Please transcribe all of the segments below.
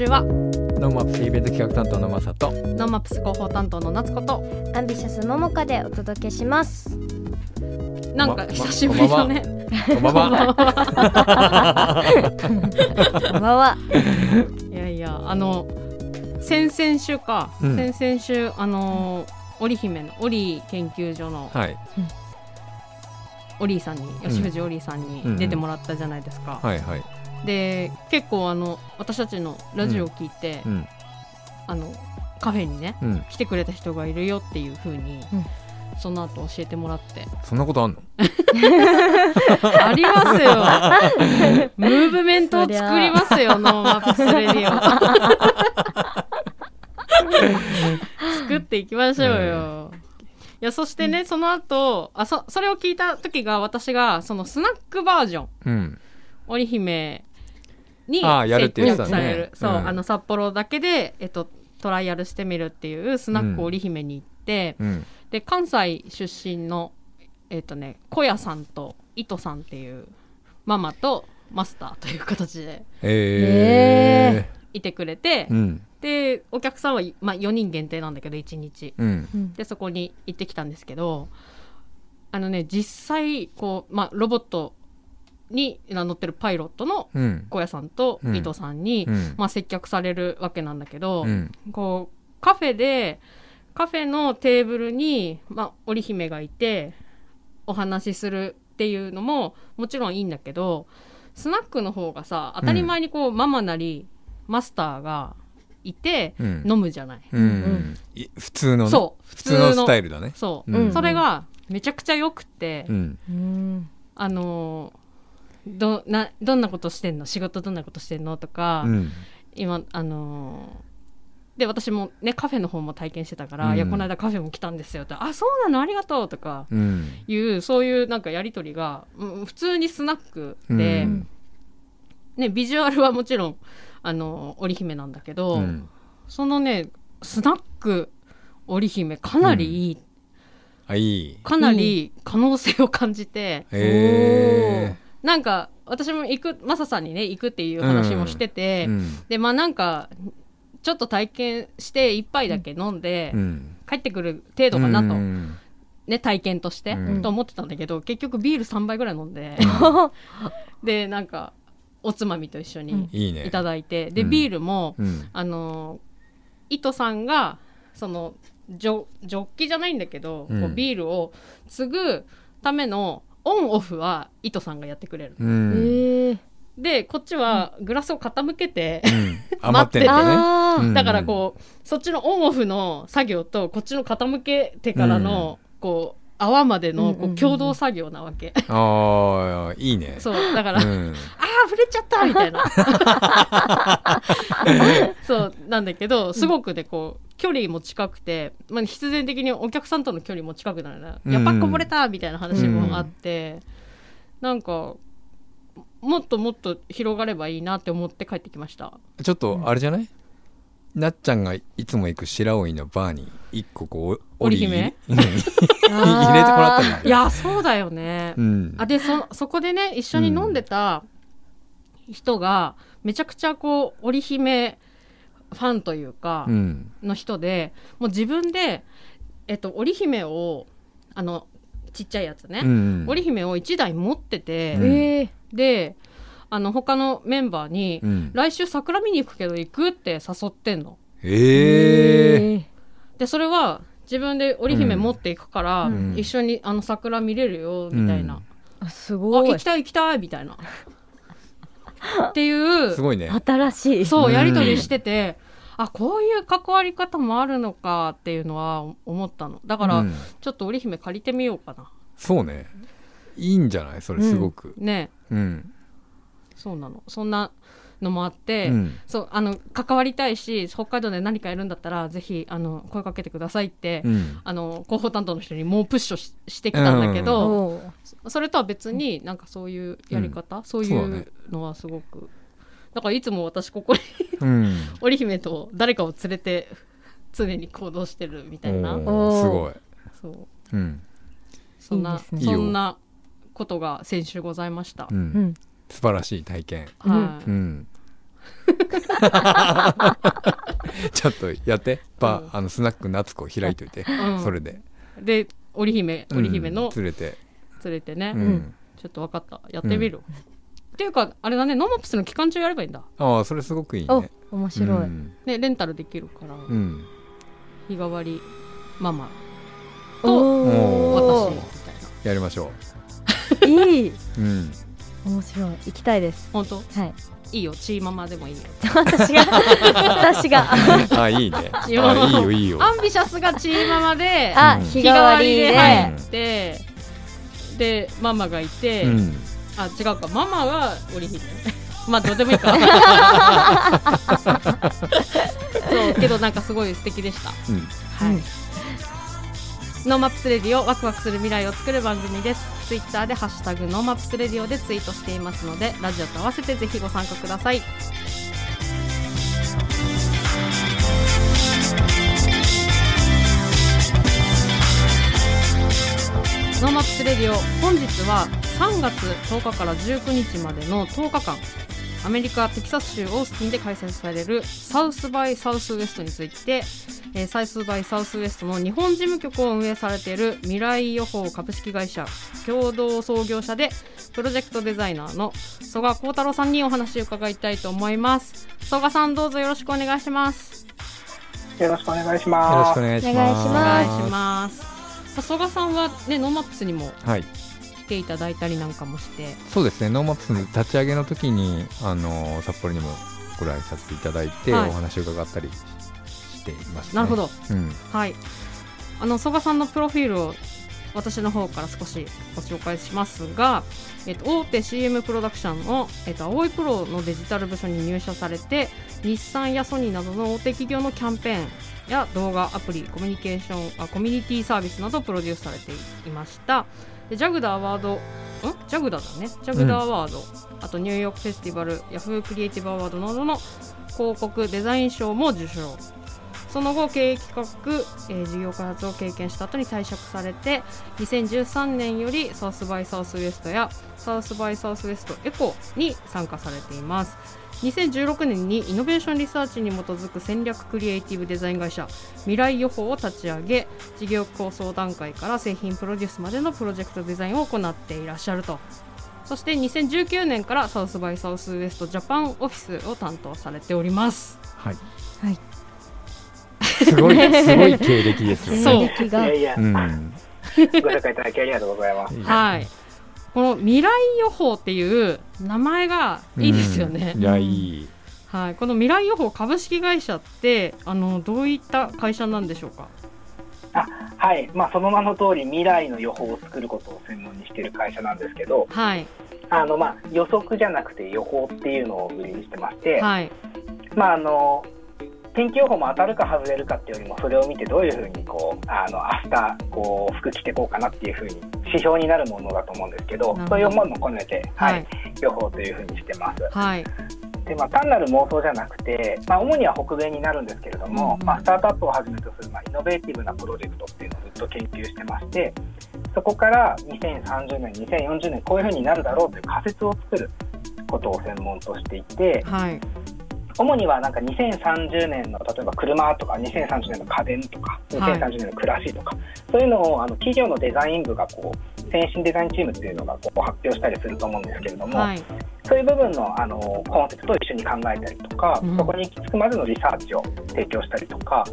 週はノーマップスイベント企画担当のマサとノーマップス広報担当の夏子とアンビシャスももかでお届けします。なんか久しぶりだね。こんばんはこんばんは。いやいやあの先々週か、うん先々週あの織姫の織研究所のはいオリーさんに、吉藤オリーさんに出てもらったじゃないですか。はいはいで結構あの私たちのラジオを聞いて、うん。あのカフェにねうん。来てくれた人がいるよっていう風に、うん。その後教えてもらって。そんなことあんの？ありますよ。ムーブメントを作りますよノーマップス Radio。作っていきましょうよ、いやそしてね、その後あそそれを聞いた時が私がそのスナックバージョン。うん。織姫にそう、うん。あの札幌だけで、えっと、トライアルしてみるっていうスナック織姫に行って、うん。で関西出身のえっ、とね小屋さんと糸さんっていうママとマスターという形でえ。いてくれて、ーうん。でお客さんは、まあ、4人限定なんだけど1日。うん。でそこに行ってきたんですけどあのね実際こう、まあ、ロボットに乗ってるパイロットのうん。小屋さんとうん。伊藤さんに、うん。まあ、接客されるわけなんだけど、うん。こうカフェでカフェのテーブルに、まあ、織姫がいてお話しするっていうのももちろんいいんだけどスナックの方がさ当たり前にこう、ママなりマスターがいてうん。飲むじゃない、うん。い普通のねそう。普通のスタイルだね。そう、うん。それがめちゃくちゃ良くて、うん。うん。あのーどなどんなことしてんの？仕事どんなことしてんの？とか、うん。今あのーで私もねカフェの方も体験してたから「うん。いやこの間カフェも来たんですよ」って「あそうなの？ありがとう」とかうん。いうそういうなんかやり取りが、うん普通にスナックで、うん。ね、ビジュアルはもちろんあの織姫なんだけど、うん。そのねスナック織姫かなりいい、あいい。かなり可能性を感じて、えなんか私も行くマサさんにね行くっていう話もしてて、ーうん。でまあなんかちょっと体験して一杯だけ飲んで、うん。帰ってくる程度かなと、うん。ね体験として、うん。と思ってたんだけど結局ビール3杯ぐらい飲んで でなんかおつまみと一緒にいいね。いただいて、でうん。ビールも、うん。あの糸さんがそのジョジョッキじゃないんだけど、うん。こうビールを継ぐためのオンオフは糸さんがやってくれる、うん。ええ。でこっちはグラスを傾けて、うん。余ってんだね。だからこうそっちのオンオフの作業とこっちの傾けてからの、こう泡までのこうんうんうん。う共同作業なわけ、ああいいね。そうだから、うん。ああ触れちゃったみたいな。そうなんだけどすごくねこう距離も近くて、まあ、必然的にお客さんとの距離も近くなるな、うん。やっぱこぼれたみたいな話もあって、なんかもっともっと広がればいいなって思って帰ってきました。ちょっとあれじゃない？なっちゃんがいつも行く白老のバーに一個こう織姫？うん 入れてもらったんだよいやそうだよね、うん。あでそそこでね一緒に飲んでた人がめちゃくちゃこう織姫ファンというか、うん。の人でもう自分で、えっと、織姫をあのちっちゃいやつね、うん織姫を1台持ってて、うん。ええ。であの他のメンバーに、うん。来週桜見に行くけど行くって誘ってんの。ええでそれは自分で織姫持っていくから、うん。一緒にあの桜見れるよみたいな、あすあごい。行き。たい行きたいみたいなっていうすごいね。新しい。そううん。やり取りしてて、あこういう関わり方もあるのかっていうのは思ったの。だから、うん。ちょっと織姫借りてみようかな。そうね。いいんじゃない？それすごく。ね。うん。そうなの。そんなのもあって、うん。そうあの関わりたいし北海道で何かやるんだったらぜひあの声かけてくださいって、うん。あの広報担当の人にもうプッシュししてきたんだけど、それとは別になんかそういうやり方、そういそうのはすごくだからいつも私ここにうん。織姫と誰かを連れて常に行動してるみたいな。すごい。そう。うん。そんなね。そんなことが先週ございました。ううん。ん。素晴らしい体験。はい。うん ちょっとやって。バー、うんあのスナック夏子開いといて、うん。それで。で織姫織姫のうん連れて、連れてね、うん。ちょっと分かった。やってみる、っていうかあれだね。ノーマップスの期間中やればいいんだ。ああそれすごくいいおね面白い、うん。ねレンタルできるから、うん。日替わりママ。お私みおたいなやりましょいい。うん。面白い。行きたいです。本当？はいいいよチーママでもいいよ。私が？私が？あいいね。あいいよいいよ。アンビシャスがチーママでうんあ日替わりで。入ってでママがいて、うん。あ違うかママは織姫。まあどうでもいいか。そうけどなんかすごい素敵でした。うん。はい、うんノーマップスレディオワクワクする未来を作る番組ですツイッターでハッシュタグノーマップスレディオでツイートしていますのでラジオと合わせてぜひご参加ください。ノーマップスレディオ本日は3月10日から19日までの10日間アメリカ・テキサス州オースティンで開催されるサウスバイ・サウスウエストについて、えーサウスバイ・サウスウエストの日本事務局を運営されている未来予報株式会社共同創業者でプロジェクトデザイナーの曽我幸太郎さんにお話を伺いたいと思います。曽我さんどうぞよろしくお願いします。よろしくお願いしよろます。しくお願いします。お願いしおます。曽我さんはねノーマップスにもはい。来ていただいたりなんかもして。そうですね。ノーマップスの立ち上げの時にあの札幌にもご来させていただいて、はい。お話を伺ったりしていました、ね、なるほど。うん。はい。あの曽我さんのプロフィールを私の方から少しご紹介しますが、えっと、大手 CM プロダクションの、えっと、 AOI Pro.のデジタル部署に入社されて日産やソニーなどの大手企業のキャンペーンや動画アプリコミュニケーションあコミュニティサービスなどをプロデュースされていましたでジャグダーアワードん？ジャグダーだね。ジャグダーアワード、あとニューヨークフェスティバルヤフークリエイティブアワードなどの広告デザイン賞も受賞。その後経営企画、えー事業開発を経験した後に退職されて2013年よりサウスバイサウスウエストやサウスバイサウスウエストエコに参加されています2016年にイノベーションリサーチに基づく戦略クリエイティブデザイン会社未来予報を立ち上げ事業構想段階から製品プロデュースまでのプロジェクトデザインを行っていらっしゃると。そして2019年からサウスバイサウスウエストジャパンオフィスを担当されております。はい。はい。すごい すごい経歴ですよね。そう。歴が。うん。ご紹介いただきありがとうございます。はい。この未来予報っていう名前がいいですよね。うんいやいいはい。この未来予報株式会社ってあのどういった会社なんでしょうか？はい、まあその名の通り未来の予報を作ることを専門にしている会社なんですけど、はいあのまあ予測じゃなくて予報っていうのを売りにしてまして、はいまああの天気予報も当たるか外れるかっていうよりもそれを見てどういうふうにこうあの明日こう服着てこうかなっていうふうに指標になるものだと思うんですけどそういうものも込めて、はいはい。予報というふうにしてます。はい。でまあ、単なる妄想じゃなくて、まあ、主には北米になるんですけれども、うんまあ、スタートアップをはじめとする、まあ、イノベーティブなプロジェクトっていうのをずっと研究してましてそこから2030年2040年こういうふうになるだろうという仮説を作ることを専門としていてはい主にはなんか2030年の例えば車とか2030年の家電とかはい。2030年の暮らしとか、そういうのをあの企業のデザイン部がこう先進デザインチームっていうのがこう発表したりすると思うんですけれども、はい。そういう部分のあのコンセプトを一緒に考えたりとか、うん。そこに行き着くまでのリサーチを提供したりとか、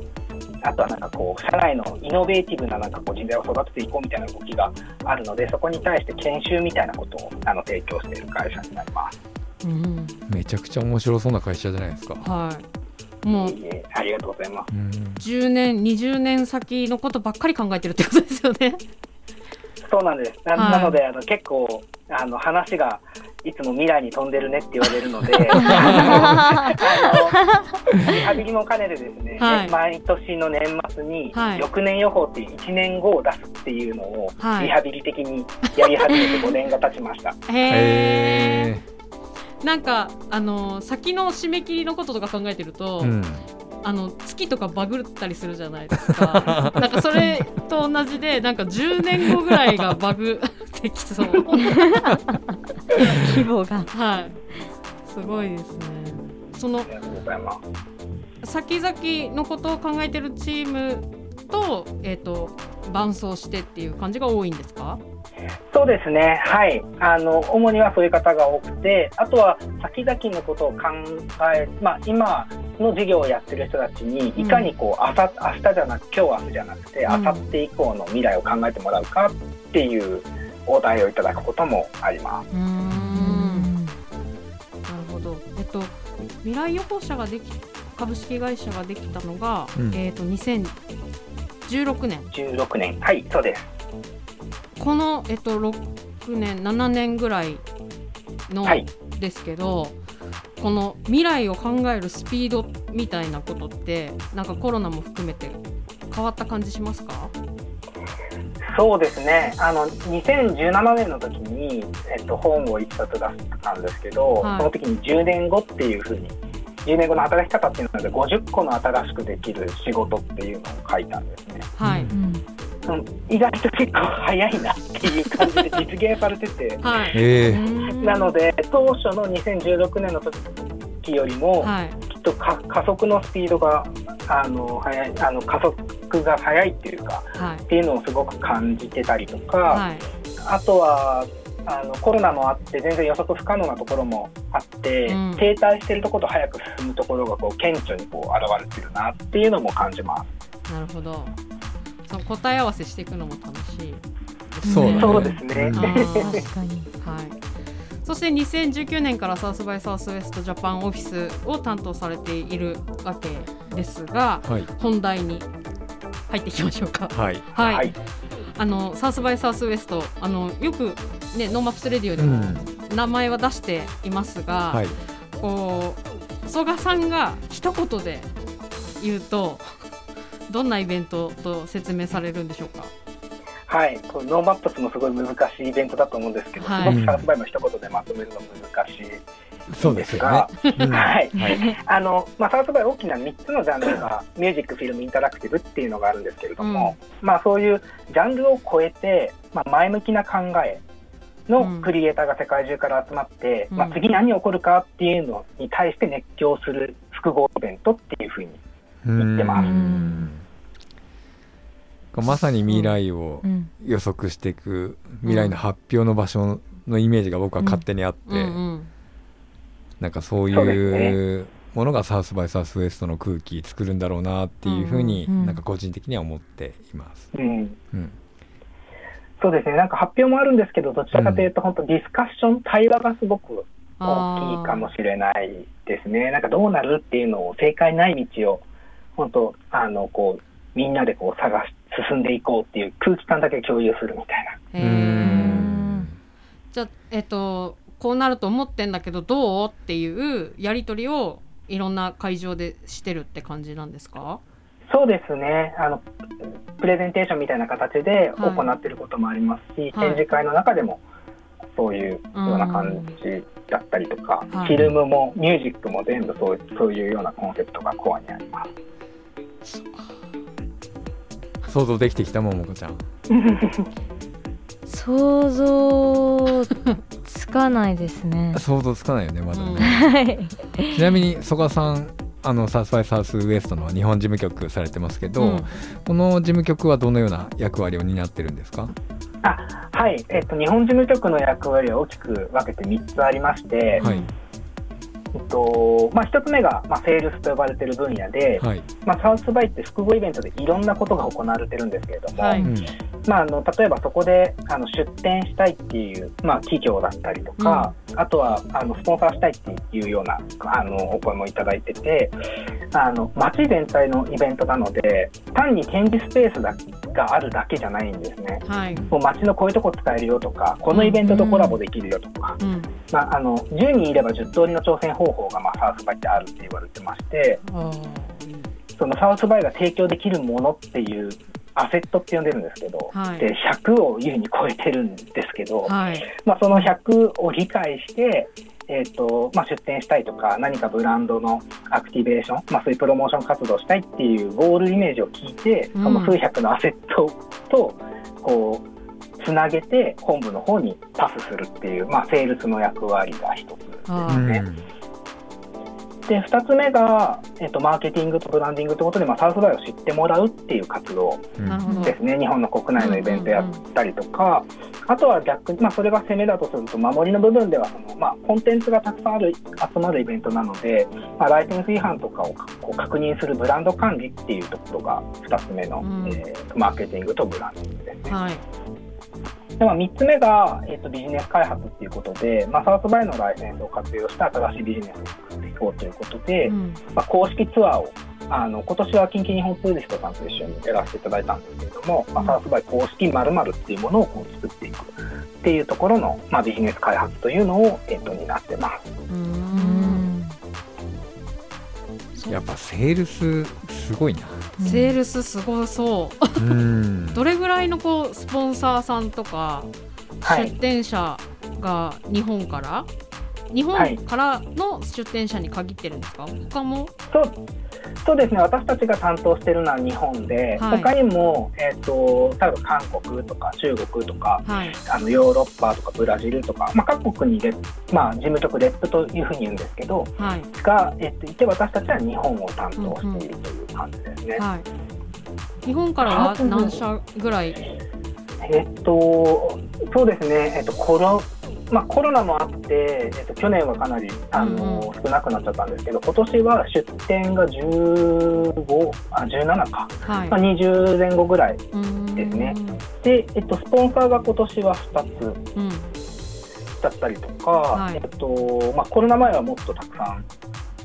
あとはなんかこう社内のイノベーティブななんかこう人材を育てていこうみたいな動きがあるので、そこに対して研修みたいなことをあの提供している会社になります。うんめちゃくちゃ面白そうな会社じゃないですか。はい。もう。いえありがとうございます。うん。10年20年先のことばっかり考えてるってことですよね。そうなんです。な,、はい。なのであの結構あの話がいつも未来に飛んでるねって言われるので、あのリハビリも兼ねてですね、はい。毎年の年末にはい。翌年予報っていう1年後を出すっていうのをはい。リハビリ的にやり始めて5年が経ちました。へえ。へなんかあの先の締め切りのこととか考えてると、ーうんあの月とかバグったりするじゃないですか。なんかそれと同じでなんか10年後ぐらいがバグってきそう。規模がはい。すごいですね。その。先々のことを考えてるチームと,、えー、と伴走してっていう感じが多いんですか？そうですね、はい、あの主にはそういう方が多くて、あとは先々のことを考え、まあ、今の授業をやってる人たちに、いかにこう、あさ明日じゃなく、今日明日じゃなくて、うん。明後日以降の未来を考えてもらうかっていうお題をいただくこともあります。うーん。なるほど。えっと未来予報社ができ株式会社ができたのが、うん。えっ、と2016年。16年、はい、そうです。このえっと6年7年ぐらいの、はい。ですけどこの未来を考えるスピードみたいなことってなんかコロナも含めて変わった感じしますか？そうですね、あの2017年の時に、えっと、本を一冊出したんですけど、はい。その時に10年後っていうふうに、10年後の働き方っていうので、50個の新しくできる仕事っていうのを書いたんですね。はい、うんうん意外と結構早いなっていう感じで実現されてて、はい。ええ。なので、当初の2016年の時よりも、はい。きっとか加速のスピードがあの早いあの加速が早いっていうか、はい。っていうのをすごく感じてたりとか。はい。あとはあのコロナもあって全然予測不可能なところもあって、うん。停滞しているところと早く進むところがこう顕著にこう現れてるなっていうのも感じます。なるほどその答え合わせしていくのも楽しいですね。そうだね。そうですね。確かに。はい、そして2019年からサウスバイサウスウエストジャパンオフィスを担当されているわけですがはい。本題に入っていきましょうか。はい。はい、はい。あのサウスバイサウスウエストあのよくねノーマップスレディオでもうん。名前は出していますが、はい。こう曽我さんが一言で言うとどんなイベントと説明されるんでしょうか？はい、このノーマップスもすごい難しいイベントだと思うんですけど、はい。すごくサウスバイも一言でまとめるの難しいそうですよね。うん。はい。はい。あの、まあ、サウスバイ大きな3つのジャンルが ミュージック、フィルム、インタラクティブっていうのがあるんですけれども、まあ、そういうジャンルを超えて、まあ、前向きな考えのクリエイターが世界中から集まって、うん。まあ、次何起こるかっていうのに対して熱狂する複合イベントっていうふうに言ってます。うんまさに未来をうん。予測していく未来の発表の場所のイメージが僕は勝手にあって、うんうん。なんかそういうものがサウスバイサウスウエストの空気作るんだろうなっていうふうにうんうんなんか個人的には思っています。うん。うん。そうですね、なんか発表もあるんですけど、どちらかというと、本当、ディスカッション、対話がすごく大きいかもしれないですね。なんかどうなるっていうのを正解ない道を本当あのこうみんなでこう探し進んでいこうっていう空気感だけ共有するみたいな。へうーん。じゃあえっとこうなると思ってんだけどどうっていうやり取りをいろんな会場でしてるって感じなんですか？そうですね。あのプレゼンテーションみたいな形ではい。行っていることもありますし、はい。展示会の中でもそういうような感じだったりとか、はい。フィルムもミュージックも全部そうそういうようなコンセプトがコアにあります。想像できてきたももこちゃん。想像つかないですね 想像つかないよねまだね。うんはいちなみに曽我さんあのサウスバイサウスウエストの日本事務局されてますけど、うんこの事務局はどのような役割を担ってるんですか？あはい、えっと、日本事務局の役割は大きく分けて3つありまして、はいえっとまあ、1つ目が、まあ、セールスと呼ばれている分野で、はい。まあ、サウスバイって複合イベントでいろんなことが行われてるんですけれども、はい。うん。まあ、あの例えばそこであの出店したいっていう、まあ、企業だったりとか、あとはあのスポンサーしたいっていうようなあのお声もいただいててあの街全体のイベントなので単に展示スペースだがあるだけじゃないんですね。はい。もう街のこういうとこ使えるよとかこのイベントとコラボできるよとか、うんまあ、あの10人いれば10通りの挑戦方法が、まあ、サウスバイってあるって言われてましてそのサウスバイが提供できるものっていうアセットって呼んでるんですけど、はい。で100を優に超えてるんですけど、はい。まあ、その100を理解して、えーとまあ、出店したいとか何かブランドのアクティベーション、まあ、そういうプロモーション活動したいっていうゴールイメージを聞いてうん。その数百のアセットとこうつなげて本部の方にパスするっていう、まあ、セールスの役割が一つあー。うん。ねで2つ目が、えっと、マーケティングとブランディングということで、まあ、サウスバイを知ってもらうっていう活動ですね、日本の国内のイベントやったりとか、あとは逆に、まあ、それが攻めだとすると、守りの部分ではその、まあ、コンテンツがたくさんある集まるイベントなので、まあ、ライセンス違反とかをこう確認するブランド管理っていうところが2つ目の、うん。えーマーケティングとブランディングですね。はいでまあ、3つ目が、えー、とビジネス開発っていうことで、まあ、サウスバイのライセンスを活用して新しいビジネスを作っていこうということで、うん。まあ、公式ツアーをあの今年は近畿日本ツーリストさんと一緒にやらせていただいたんですけれども、まあ、サウスバイ公式〇〇っていうものをこう作っていくっていうところの、まあ、ビジネス開発というのを、えっと担ってます。やっぱセールスすごいな。セールスすごそう。うん。どれぐらいのこうスポンサーさんとかはい。出店者が日本から？日本からの出店者に限ってるんですか？他も？そうそうですね。私たちが担当しているのは日本で、はい。他にも、えっと例えば韓国とか中国とかはい。あのヨーロッパとかブラジルとか、まあ、各国にレッ、まあ、事務局レップというふうに言うんですけどはい。が、えっといて私たちは日本を担当しているという感じですね。はい。日本からは何社ぐらい？えっと、そうですね、えっと、コロまあ、コロナもあって、えっと、去年はかなりあの、うんう少なくなっちゃったんですけど、今年は出店が15あ17か、はい。まあ、20前後ぐらい、ですね。で、えっと、スポンサーが今年は2うん。つだったりとか、はい。えっとまあ、コロナ前はもっとたくさん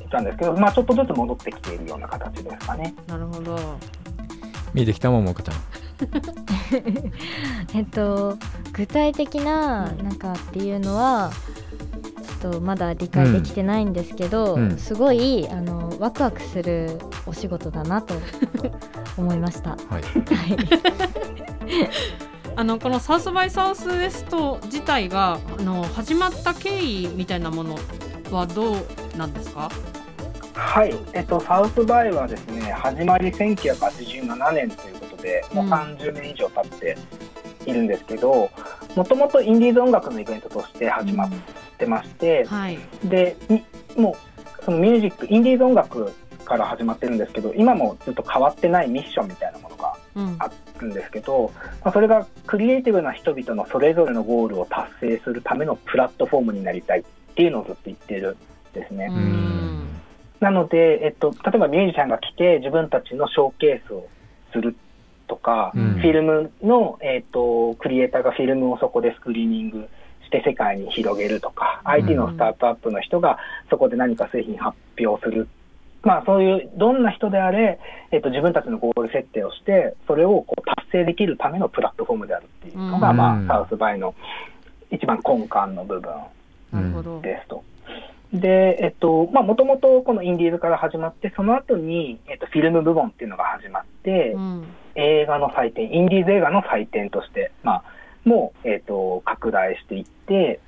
いたんですけど、まあ、ちょっとずつ戻ってきているような形ですかね。なるほど。見えてきたもんもかちゃん えっと具体的ななんかっていうのはちょっとまだ理解できてないんですけど、うん。すごいあのワクワクするお仕事だなと思いました。は はい。い、あのこのサウスバイサウスウエスト自体があの始まった経緯みたいなものはどうなんですか？はい、えっと、サウスバイはですね、始まり1987年ということで、もううん。30年以上経っているんですけど、もともとインディーズ音楽のイベントとして始まってまして、はい。で、いもうそのミュージック、インディーズ音楽から始まってるんですけど、今もずっと変わってないミッションみたいなものがうん。あるんですけど、まあ、それがクリエイティブな人々のそれぞれのゴールを達成するためのプラットフォームになりたいっていうのをずっと言ってるんですね。なので、えっと、例えばミュージシャンが来て自分たちのショーケースをするとか、うん。フィルムの、えっと、クリエイターがフィルムをそこでスクリーニングして世界に広げるとか、IT のスタートアップの人がそこで何か製品発表する。まあそういうどんな人であれ、えっと、自分たちのゴール設定をして、それをこう達成できるためのプラットフォームであるっていうのが、うん。まあ、サウスバイの一番根幹の部分ですと。で、えっと、まあ、もともとこのインディーズから始まって、その後に、えっと、フィルム部門っていうのが始まって、うん映画の祭典、インディーズ映画の祭典として、まあ、もう、えっと、拡大していって、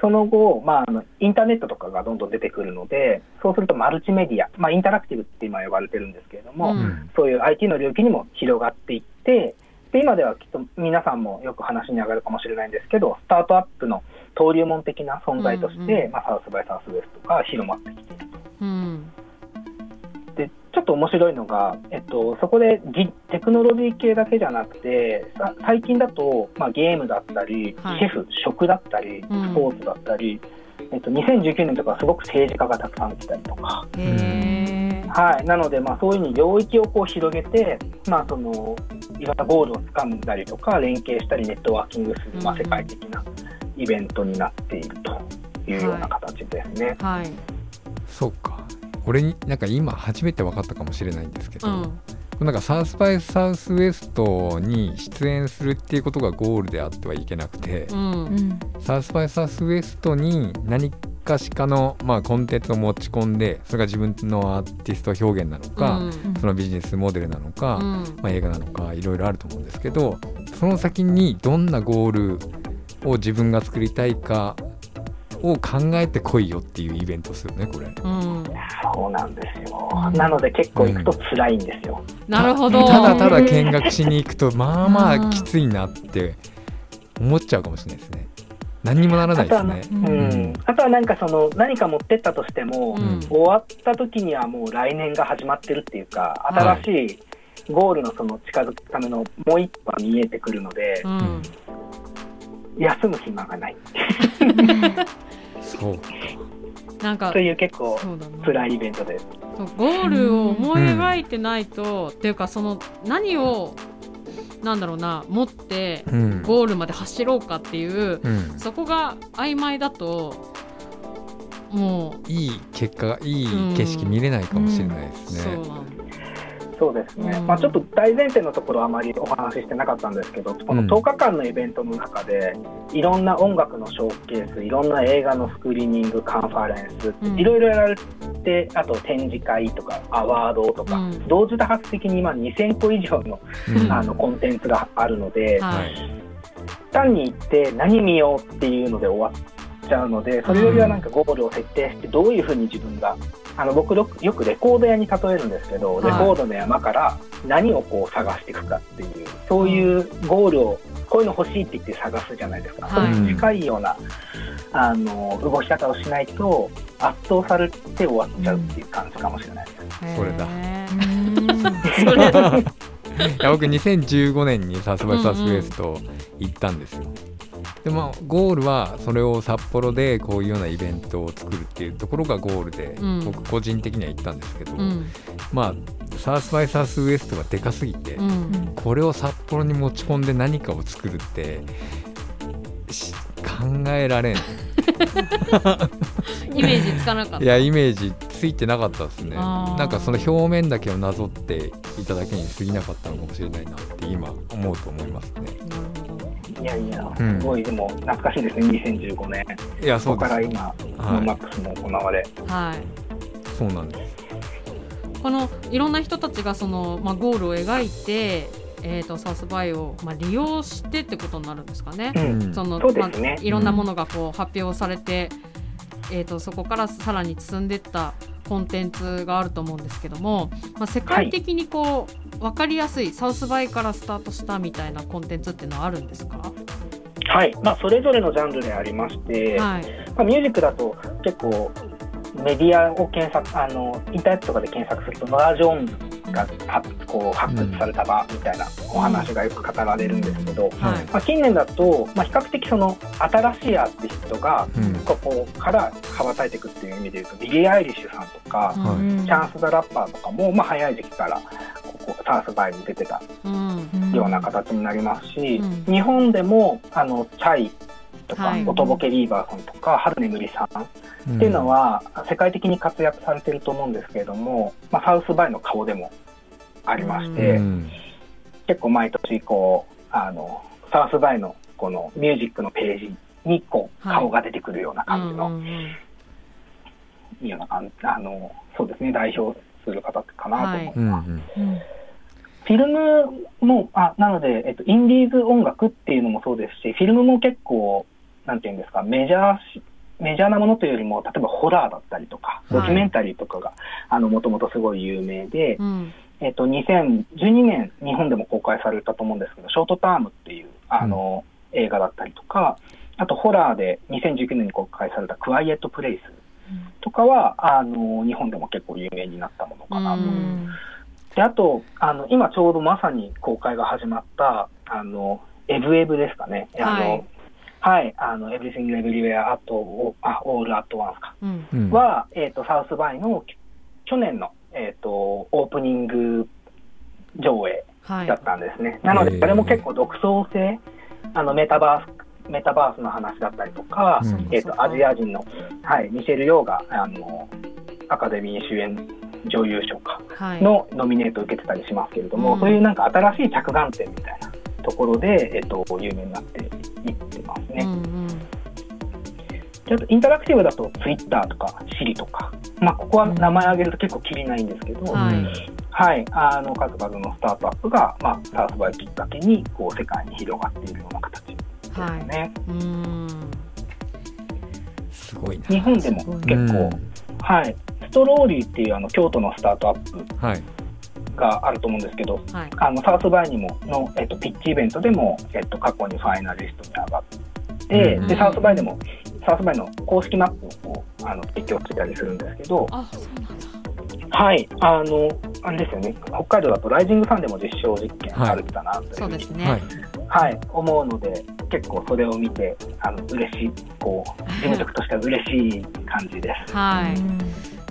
その後、まあ、あの、インターネットとかがどんどん出てくるので、そうするとマルチメディア、まあ、インタラクティブって今呼ばれてるんですけれども、うん。うんそういう IT の領域にも広がっていって、で今ではきっと皆さんもよく話に上がるかもしれないんですけど、スタートアップの登竜門的な存在として、うんうんまあ、サウスバイサウスウエストが広まってきているちょっと面白いのが、えっと、そこでぎテクノロジー系だけじゃなくて、さ最近だと、まあ、ゲームだったり、はい。シェフ、食だったり、うん。スポーツだったり、えっと、2019年とかはすごく政治家がたくさん来たりとか、はい、なので、まあ、そういうふうに領域をこう広げて、まあ、そのいろんなゴールをつかんだりとか、連携したり、ネットワーキングする、まあ、うん世界的なイベントになっているというような形ですね。はい。そうか俺になんか今初めて分かったかもしれないんですけど、うん。なんかサウスバイサウスウエストに出演するっていうことがゴールであってはいけなくて、うんうん。サウスバイサウスウエストに何かしかの、まあ、コンテンツを持ち込んでそれが自分のアーティスト表現なのか、うん。そのビジネスモデルなのか、うん。まあ、映画なのかいろいろあると思うんですけどその先にどんなゴールを自分が作りたいかを考えてこいよっていうイベントですよねこれ。うんそうなんですよ。うんなので、結構行くと辛いんですよ。なるほど ただただ見学しに行くとまあまあきついなって思っちゃうかもしれないですね。何にもならないですね。うん、あとはなんかその何か持ってったとしても、うん終わった時にはもう来年が始まってるっていうかはい新しいゴールのその近づくためのもう一歩が見えてくるので、うん休む暇がない。なんかという結構辛いイベントです。ゴールを思い描いてないと、っていうかその何をなんだろうな持ってうん。ゴールまで走ろうかっていううん。そこが曖昧だともいい結果がいい景色見れないかもしれないですね。うそうなんだそうですね、うん。まあ、ちょっと大前提のところはあまりお話ししてなかったんですけど、このうん10日間のイベントの中で、いろんな音楽のショーケース、いろんな映画のスクリーニング、カンファレンス、うん。いろいろやられて、あと展示会とか、アワードとか、うん。同時多発的に今2000個以上のうん。あのコンテンツがあるので。単に行って何見ようっていうので終わっちゃうので、それよりはなんかゴールを設定して、どういうふうに自分が、あの僕よくレコード屋に例えるんですけど、はいレコードの山から何をこう探していくかっていう、そういうゴールを、こういうの欲しいって言って探すじゃないですか。はいそれに近いようなあの動き方をしないと、圧倒されて終わっちゃうっていう感じかもしれないです。それだ いや僕2015年にサスバイサスウエスト行ったんですよ。でまあゴールはそれを札幌でこういうようなイベントを作るっていうところがゴールで、うん。僕個人的には行ったんですけど、うん。まあサースバイサースウエストがでかすぎて、うん。これを札幌に持ち込んで何かを作るってし考えられん。イメージつかなかった。いやイメージついてなかったですね。なんかその表面だけをなぞっていただけに過ぎなかったのかもしれないなって今思うと思いますねいやいや、うん。すごい、でも懐かしいですね、2015年。いやそうです。から今、はい。マックスも行われ、はい。そうなんです。このいろんな人たちがその、まあ、ゴールを描いて、えー、とサウスバイを、まあ、利用してってことになるんですかね。うん。そのまあ、いろんなものがこう発表されて、えー、とそこからさらに進んでいったコンテンツがあると思うんですけども、まあ、世界的にこう、分かりやすいサウスバイからスタートしたみたいなコンテンツっていうのはあるんですか、はい。まあ、それぞれのジャンルでありまして、はい。まあ、ミュージックだと結構メディアを検索あのインターネットとかで検索するとノラ・ジョーンズがはこう発掘された場みたいなお話がよく語られるんですけど、はい。まあ、近年だと、まあ、比較的その新しいアーティストがうん。ここから羽ばたいていくっていう意味で言うとビリー・アイリッシュさんとか、チャンス・ザ・ラッパーとかも、まあ、早い時期からここサウスバイに出てたうん。ような形になりますし、うん。日本でもあのチャイとか、はい。おとぼけビ〜バーさんとか春ねむりさんっうんていうのは世界的に活躍されてると思うんですけれども、まあ、サウスバイの顔でもありまして、うん。結構毎年こうあのサウスバイのこのミュージックのページにこうはい。顔が出てくるような感じの、うんうんうん。いいような感じあのそうですね代表する方かなと思います。うん。うんうん。フィルムも、あ、なので、えっと、インディーズ音楽っていうのもそうですし、フィルムも結構、なんていうんですか、メジャーし、メジャーなものというよりも、例えばホラーだったりとか、い。ドキュメンタリーとかが、あの、もともとすごい有名で、うん。えっと、2012年、日本でも公開されたと思うんですけど、ショートタームっていう、あの、映画だったりとか、あと、ホラーで2019年に公開されたクワイエットプレイスとかは、あの、日本でも結構有名になったものかなと。うん。であとあの、今ちょうどまさに公開が始まった、あのエブエブですかね、あのはい、あの、Everything Everywhere at All, あ All at Once か、うん。うん。は、えっ、と、サウスバイのき去年の、えっ、と、オープニング上映はい。だったんですね。なので、これも結構独創性、あの、メタバース、メタバースの話だったりとか、うん。えっ、と、アジア人の、はい、ミシェル・ヨーが、あの、アカデミー主演女優賞か、はい。のノミネートを受けてたりしますけれども、うん。そういうなんか新しい着眼点みたいなところで、えっと、有名になっていってますね。うんうん。ちょっとインタラクティブだと Twitter とか Siri とか、まあ、ここは名前挙げると結構きりないんですけど、はうんはい、あの数々のスタートアップが、まあ、サウスバイきっかけにこう世界に広がっているような形ですはい。ね。うん。すごいな日本でも結構、はい、ストローリーっていうあの京都のスタートアップはい。があると思うんですけど、はい。あのサウスバイにもの、えっと、ピッチイベントでも、えっと、過去にファイナリストに上がっでサウスバイでもサウスバイの公式マップをあの提供してたりするんですけど、はい、あの、あれですよね、北海道だとライジングサンでも実証実験はいあるんだなというふうにそうですね、はい。はい、思うので、結構それを見て、あの嬉しい、こう、事務局としては嬉しい感じです。はい、うん。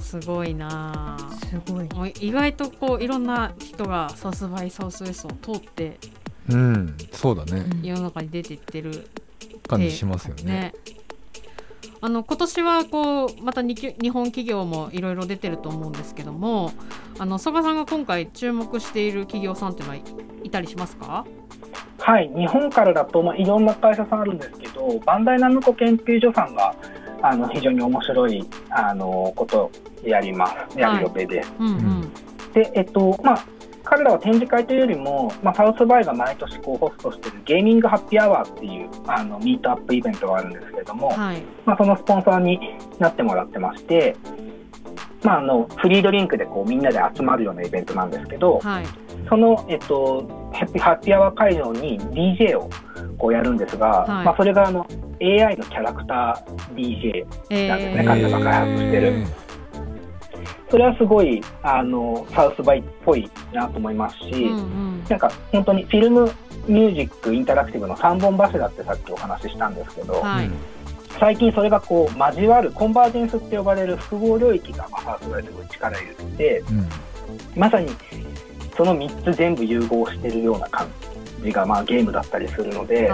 すごいな。あすごい。もう意外とこういろんな人がサウスバイサウスウエストを通ってうん。そうだね。世の中に出ていってる感じしますよね。ね。あの今年はこうまた日日本企業もいろいろ出てると思うんですけどもあの曽我さんが今回注目している企業さんっていうのはいいたりしますか？はい、日本からだと、まあ、いろんな会社さんあるんですけど、バンダイナムコ研究所さんが、あの非常に面白いあのことをやります、やる予定です。うんうん。で、えっと、まあ、彼らは展示会というよりも、まあ、サウスバイが毎年こうホストしているゲーミングハッピーアワーっていうあのミートアップイベントがあるんですけれども、はい。まあ、そのスポンサーになってもらってまして、まあ、あのフリードリンクでこうみんなで集まるようなイベントなんですけど、はい。その、えっと、ハッピーハッピーアワー会場に DJ をこうやるんですが、はい。まあ、それがあの AI のキャラクター DJ えなんですねー。彼らが開発してるそれはすごいあのサウスバイっぽいなと思いますし、うんうん。なんか本当にフィルムミュージックインタラクティブの3本柱ってさっきお話ししたんですけど、はい。最近それがこう交わるコンバージェンスって呼ばれる複合領域が、まあ、サウスバイすごい力入れててうん。まさにその3つ全部融合してるような感じが、まあ、ゲームだったりするので。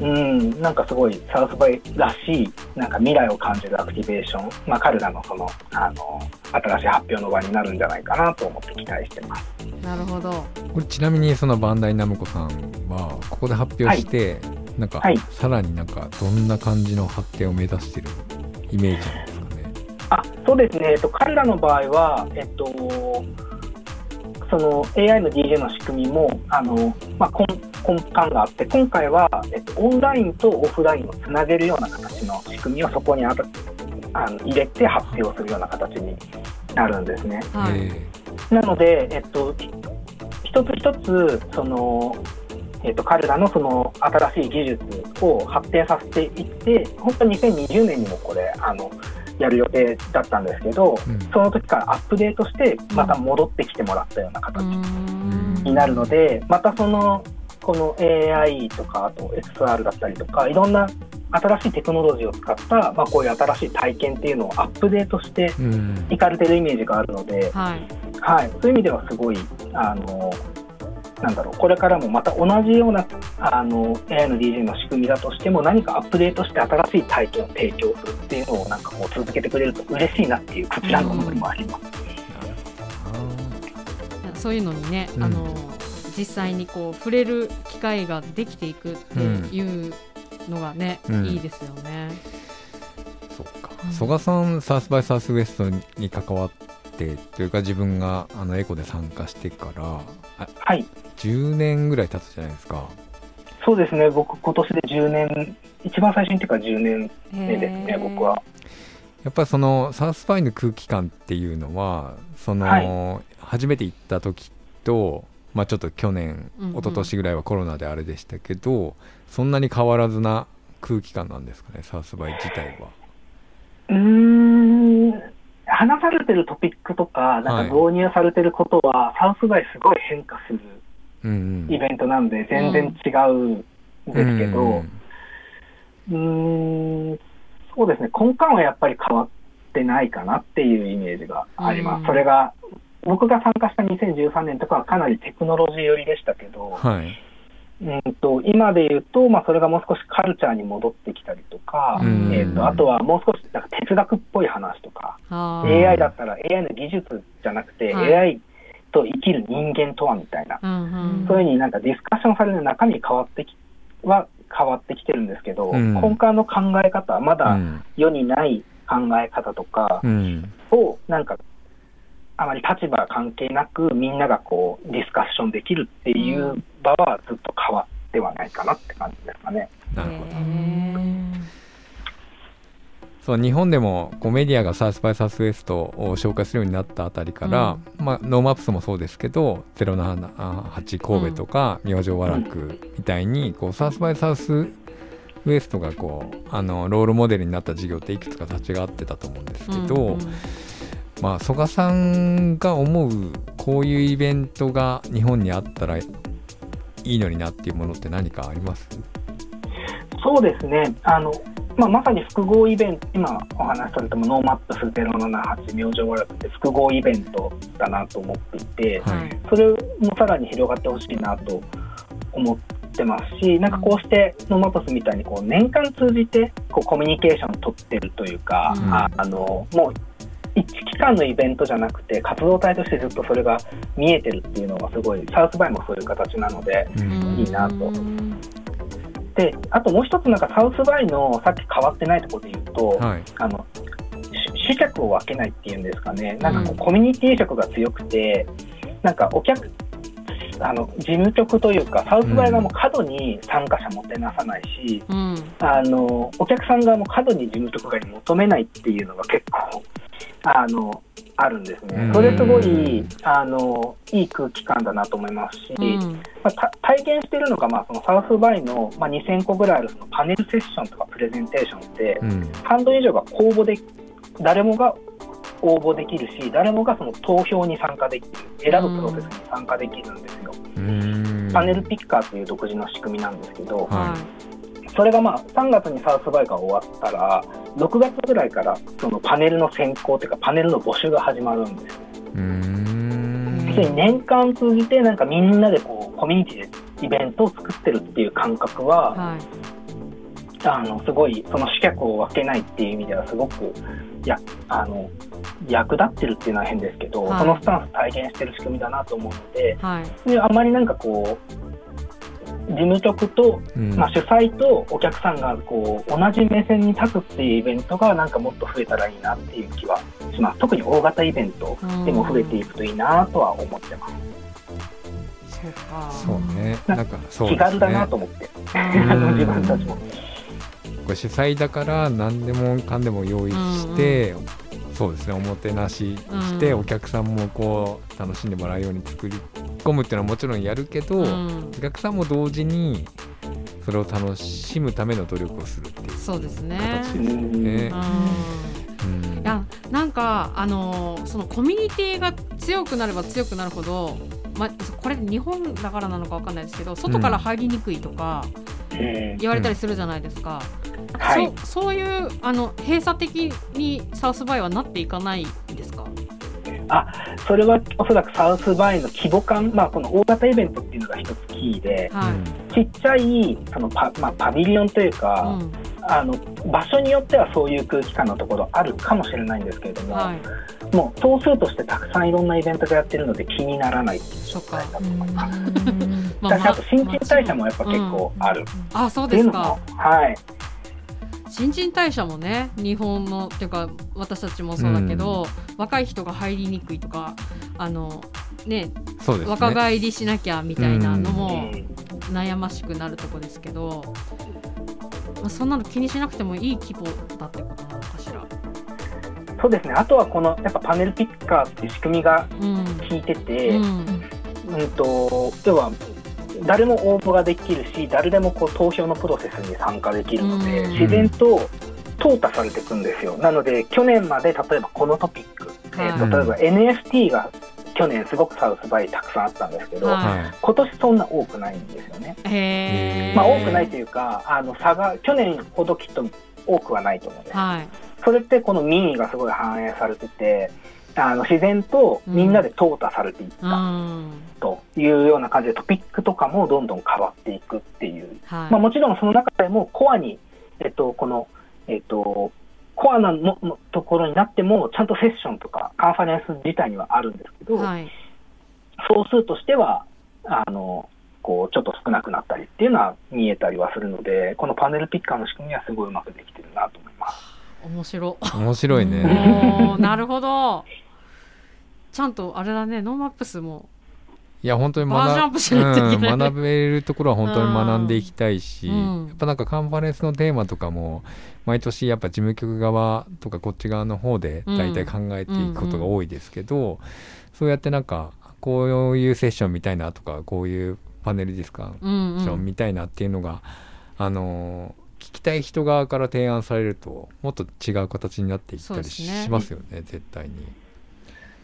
うん、なんかすごいサウスバイらしいなんか未来を感じるアクティベーション、まあ、彼らのそのあの新しい発表の場になるんじゃないかなと思って期待してます。なるほどこれちなみにそのバンダイナムコさんはここで発表して、なんか、はいさらになんかどんな感じの発展を目指してるイメージなんですかね？あそうですね、えっと、彼らの場合は、えっと、その AI の DJ の仕組みもあの、まあ、根根幹があって今回は、えっと、オンラインとオフラインをつなげるような形の仕組みをそこにあたあの入れて発表するような形になるんですね。はい、えなので、えっと、ひ一つ一つその、えっと、彼らのその新しい技術を発展させていって本当に2020年にもこれあのやる予定だったんですけど、うん。その時からアップデートしてまた戻ってきてもらったような形になるのでまたそのこの AI とかあと XR だったりとかいろんな新しいテクノロジーを使った、まあ、こういう新しい体験っていうのをアップデートしていかれてるイメージがあるので、はい。はい、そういう意味ではすごいあのなんだろう。これからもまた同じようなあの AI の DJ の仕組みだとしても何かアップデートして新しい体験を提供するっていうのをなんかこう続けてくれると嬉しいなっていうこちらの思いもあります。そういうのにね、うん。あの実際にこう触れる機会ができていくっていうのがね、うん。いいですよね。そっか。うん。曽我さんサウスバイサウスウエストに関わってというか自分があのエコで参加してからあはい10年ぐらい経つじゃないですか。そうですね僕今年で10年一番最初にっていうか10年目ですね僕は。やっぱりそのサウスバイの空気感っていうのはその、は初めて行った時と、まあ、ちょっと去年うんうん一昨年ぐらいはコロナであれでしたけど、そんなに変わらずな空気感なんですかねサウスバイ自体は。うーん話されてるトピックとかなんか導入されてることは、サウスバイすごい変化するイベントなんで全然違うんですけど、うんん、そうですね、根幹はやっぱり変わってないかなっていうイメージがあります。うん。それが、僕が参加した2013年とかはかなりテクノロジー寄りでしたけど、はいうんと今で言うと、まあ、それがもう少しカルチャーに戻ってきたりとか、うん。えー、とあとはもう少しなんか哲学っぽい話とか、AI だったら AI の技術じゃなくて、はい。AI と生きる人間とはみたいな、うんうん。そういうふうになんかディスカッションされる中身変わってきは変わってきてるんですけど、うん。根幹の考え方、まだうん。世にない考え方とかうん。を、なんか、あまり立場関係なく、みんながこう、ディスカッションできるっていう場はずっと変わってはないかなって感じですかね。なるほど。そう日本でもこうメディアがサウスバイサウスウエストを紹介するようになったあたりから、まあ、ノーマップスもそうですけど078神戸とか明星和楽みたいにこうサウスバイサウスウウエストがこうあのロールモデルになった事業っていくつか立ち上がってたと思うんですけど、うんうんまあ曽我さんが思うこういうイベントが日本にあったらいいのになっていうものって何かあります？そうですね。あの、まあ、まさに複合イベント、今お話しされてもノーマップス078明星和楽って複合イベントだなと思っていて、はい。それもさらに広がってほしいなと思ってますし、なんかこうしてノーマップスみたいにこう年間通じてこうコミュニケーションを取ってるというか、うん。ああの、もう一期間のイベントじゃなくて活動体としてずっとそれが見えてるっていうのがすごい、サウスバイもそういう形なので、うん。いいなと。うんで、あともう一つなんかサウスバイのさっき変わってないところで言うと、はい。あのし主客を分けないっていうんですかね、なんかこううん。コミュニティ色が強くて、なんかお客、あの事務局というか、サウスバイ側も過度に参加者もてなさないし、うん。あのお客さん側も過度に事務局側に求めないっていうのが結構あのあるんですね。うん。それすごいあのいい空気感だなと思いますし、うん。まあ、た体験してるのが、まあ、そのサウスバイの、まあ、2000個ぐらいあるそのパネルセッションとかプレゼンテーションって、うん。半分以上が公募で誰もが応募できるし誰もがその投票に参加できる選ぶプロセスに参加できるんですよ。うん。パネルピッカーという独自の仕組みなんですけど、はそれがまあ3月にサウスバイが終わったら6月ぐらいからそのパネルの選考というかパネルの募集が始まるんです年間通じてなんかみんなでこうコミュニティでイベントを作ってるっていう感覚は、はい。あのすごいその主客を分けないっていう意味ではすごくやあの役立ってるっていうのは変ですけど、はい。そのスタンス体現してる仕組みだなと思うのではい。であまりなんかこう事務局と、うん。まあ、主催とお客さんがこう同じ目線に立つっていうイベントがなんかもっと増えたらいいなっていう気はします。特に大型イベントでも増えていくといいなとは思ってます、そうね。なんかそうですね。気軽だなと思って、自分たちも。これ主催だから何でもかんでも用意して、そうですね。おもてなしして、うん。お客さんもこう楽しんでもらうように作り込むっていうのはもちろんやるけど、うん。お客さんも同時にそれを楽しむための努力をするっていうそうですね。形ですうん。ね。いやなんかあのーそのコミュニティが強くなれば強くなるほど、ま、これ日本だからなのかわかんないですけど外から入りにくいとかうん。言われたりするじゃないですか、はい。そうそういうあの閉鎖的にサウスバイはなっていかないんですか？それはおそらくサウスバイの規模感、まあ、この大型イベントっていうのが一つキーで、はい、ちっちゃいそのパ,、まあ、パビリオンというか、うん。あの場所によってはそういう空気感のところあるかもしれないんですけれども、はい、もう総数としてたくさんいろんなイベントがやってるので気にならないっていう状態だと思います。まだしあと新陳代謝もやっぱ結構ある。あそうっていうのですかも、はい、新陳代謝もね日本のっていうか私たちもそうだけど、若い人が入りにくいとかあのねそうですね。若返りしなきゃみたいなのうもん。悩ましくなるとこですけど、まあ、そんなの気にしなくてもいい規模だってことなのかしら？そうですね。あとはこのやっぱパネルピッカーっていう仕組みがうん。効いてて、うん。うんと要は誰も応募ができるし誰でもこう投票のプロセスに参加できるので、うん。自然と淘汰されていくんですよ。なので去年まで例えばこのトピック、えーとはい例えば NFT が去年すごくサウスバイたくさんあったんですけど、はい。はい今年そんな多くないんですよね。まあ、多くないというかあの差が去年ほどきっと多くはないと思うんですはい。それってこの民意がすごい反映されててあの自然とみんなで淘汰されていった。うんというような感じでトピックとかもどんどん変わっていくっていう、はいまあ、もちろんその中でもコアに、えっと、この、えっと、コアなののところになってもちゃんとセッションとかカンファレンス自体にはあるんですけど、はい総数としてはあのこうちょっと少なくなったりっていうのは見えたりはするのでこのパネルピッカーの仕組みはすごいうまくできてるなと思います。面白。面白いね。なるほど。ちゃんとあれだねノーマップスも。いや本当にバージョンアップしないといけない。うん学べるところは本当に学んでいきたいし、うん。やっぱなんかカンファレンスのテーマとかも毎年やっぱ事務局側とかこっち側の方で大体考えていくことが多いですけど、そうやってなんかこういうセッションみたいなとかこういうパネルディスカッうんうんションみたいなっていうのが、あの聞きたい人側から提案されるともっと違う形になっていったりしますよね絶対に。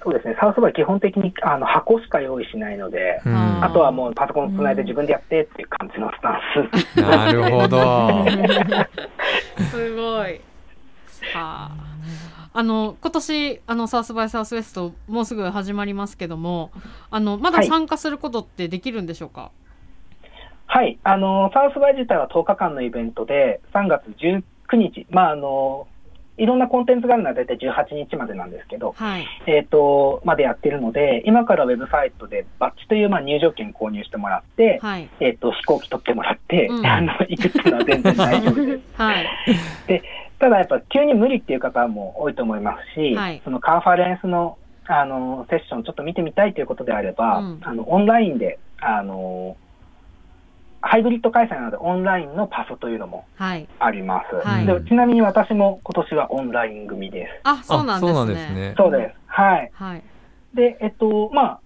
そうですね、サウスバイ基本的にあの箱しか用意しないので、うんああとはもうパソコンつないで自分でやってっていう感じのスタンス。なるほど。すごい。さあ。あの今年あのサウスバイサウスウェストもうすぐ始まりますけどもあのまだはい参加することってできるんでしょうか、はい、あのサウスバイ自体は10日間のイベントで、3月19日、まああの、いろんなコンテンツがあるのは大体18日までなんですけど、はい。えっ、と、までやってるので、今からウェブサイトでバッチというまあ入場券購入してもらって、はい。えっ、と、飛行機取ってもらって、うん。あの、行くっていうのは全然大丈夫です。はい。ただやっぱ急に無理っていう方も多いと思いますし、はい。そのカンファレンスのあのセッションちょっと見てみたいということであれば、うん。あのオンラインであのハイブリッド開催なのでオンラインのパスというのもはいあります、はいでちなみに私も今年はオンライン組です。あそうなんですねあそうなんですね。そうです。はい。はいで、えっと、まあ、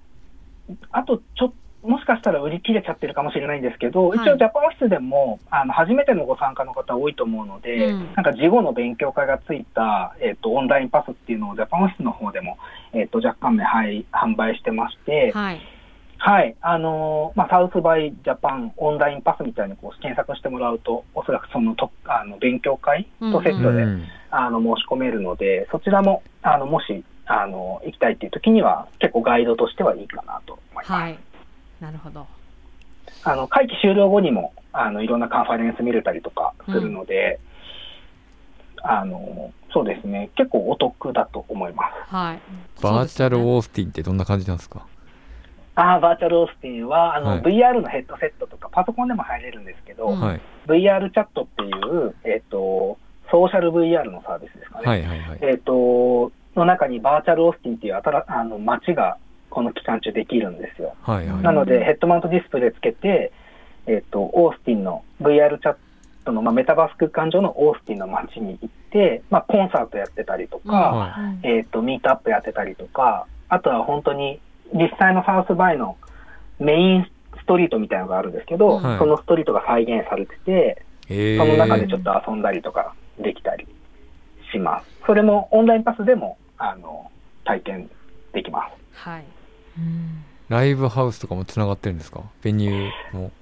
あとちょっと、もしかしたら売り切れちゃってるかもしれないんですけど、はい一応ジャパンオフィスでも、あの、初めてのご参加の方多いと思うので、うんなんか事後の勉強会がついた、えっと、オンラインパスっていうのをジャパンオフィスの方でも、えっと、若干名はい販売してまして、はいはい、あのーまあ、サウスバイジャパンオンラインパスみたいにこう検索してもらうと、おそらくそのとあの勉強会とセットで、うん。あの申し込めるので、そちらもあのもしあの行きたいっていう時には、結構ガイドとしてはいいかなと思います。はい。なるほど。あの会期終了後にもあのいろんなカンファレンス見れたりとかするので、あのそうですね、結構お得だと思います。はい。バーチャルオースティンってどんな感じなんですか？あーバーチャルオースティンはあの、はい VR のヘッドセットとか、パソコンでも入れるんですけど、うんはい VR チャットっていう、えっとソーシャル VR のサービスですかね。はいはいはい。えっ、と、の中にバーチャルオースティンっていう新あの街がこの期間中できるんですよ。はいはい。なので、ヘッドマウントディスプレイつけて、えっ、と、オースティンの VR チャットの、まあ、メタバース空間上のオースティンの街に行って、まあ、コンサートやってたりとか、はえっ、と、ミートアップやってたりとか、あとは本当に実際のサウスバイのメインストリートみたいなのがあるんですけど、はい。そのストリートが再現されてて、その中でーちょっと遊んだりとかできたりします。それもオンラインパスでもあの体験できます。はい。うんライブハウスとかもつながってるんですか？ベニューも。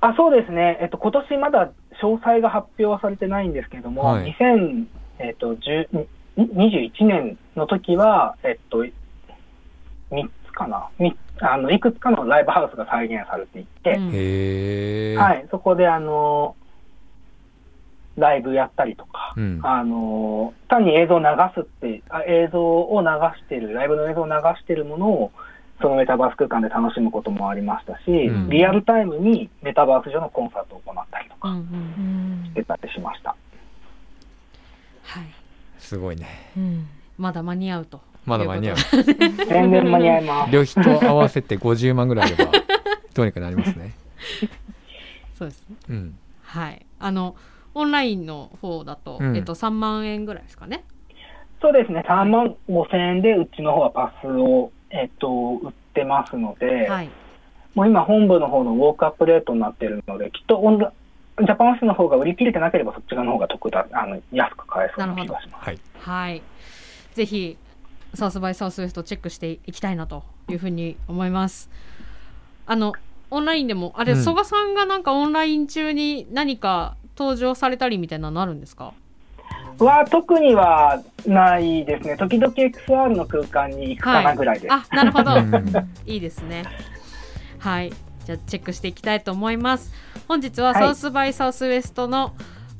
あそうですね、えっと今年まだ詳細が発表はされてないんですけれども、はい。2000えっと10 21年の時は、えっと、3つかな、みあのいくつかのライブハウスが再現されていて。はいい、そこであのライブやったりとか、うん。あの単に映像を流すってあ、映像を流してる、ライブの映像を流してるものを、そのメタバース空間で楽しむこともありましたし、うんリアルタイムにメタバース上のコンサートを行ったりとかうんうんうんしてたりしました。はいすごいね。うんまだ間に合うとまだ間に合う。全然間に合います。旅費と合わせて50万ぐらいあれば、どうにかなりますね。そうですねうん。はいあのオンラインの方だと、うんえっと3万円ぐらいですかねそうですね、3万5千円でうちの方はパスを、えっと、売ってますので、はいもう今本部の方のウォークアップレートになってるので、きっとオンラジャパンオフィスの方が売り切れてなければそっち側の方が得だ、あの安く買えそうな気がします。はい。はいぜひサウスバイサウスウエストチェックしていきたいなというふうに思いますあのオンラインでもあれ、うん曽我さんがなんかオンライン中に何か登場されたりみたいなのあるんですか？は特にはないですね。時々 XR の空間に行くかなぐらいです。あなるほどうんいいですね。はい。じゃあチェックしていきたいと思います。本日ははいサウスバイサウスウエストの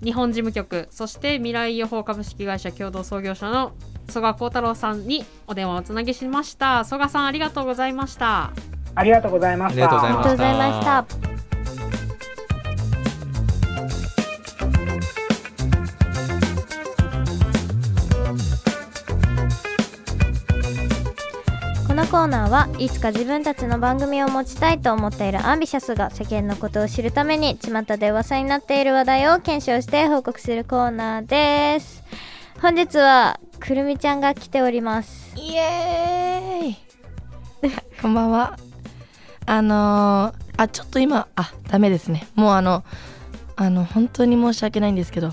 日本事務局、そして未来予報株式会社共同創業者の曽我幸太郎さんにお電話をおつなぎしました。曽我さんありがとうございました。ありがとうございました。ありがとうございまありがとうございました。このコーナーはいつか自分たちの番組を持ちたいと思っているアンビシャスが世間のことを知るために巷で噂になっている話題を検証して報告するコーナーです本日はくるみちゃんが来ております。イエーイ。こんばんは。あのー、あちょっと今あダメですね。もうあのああの本当に申し訳ないんですけど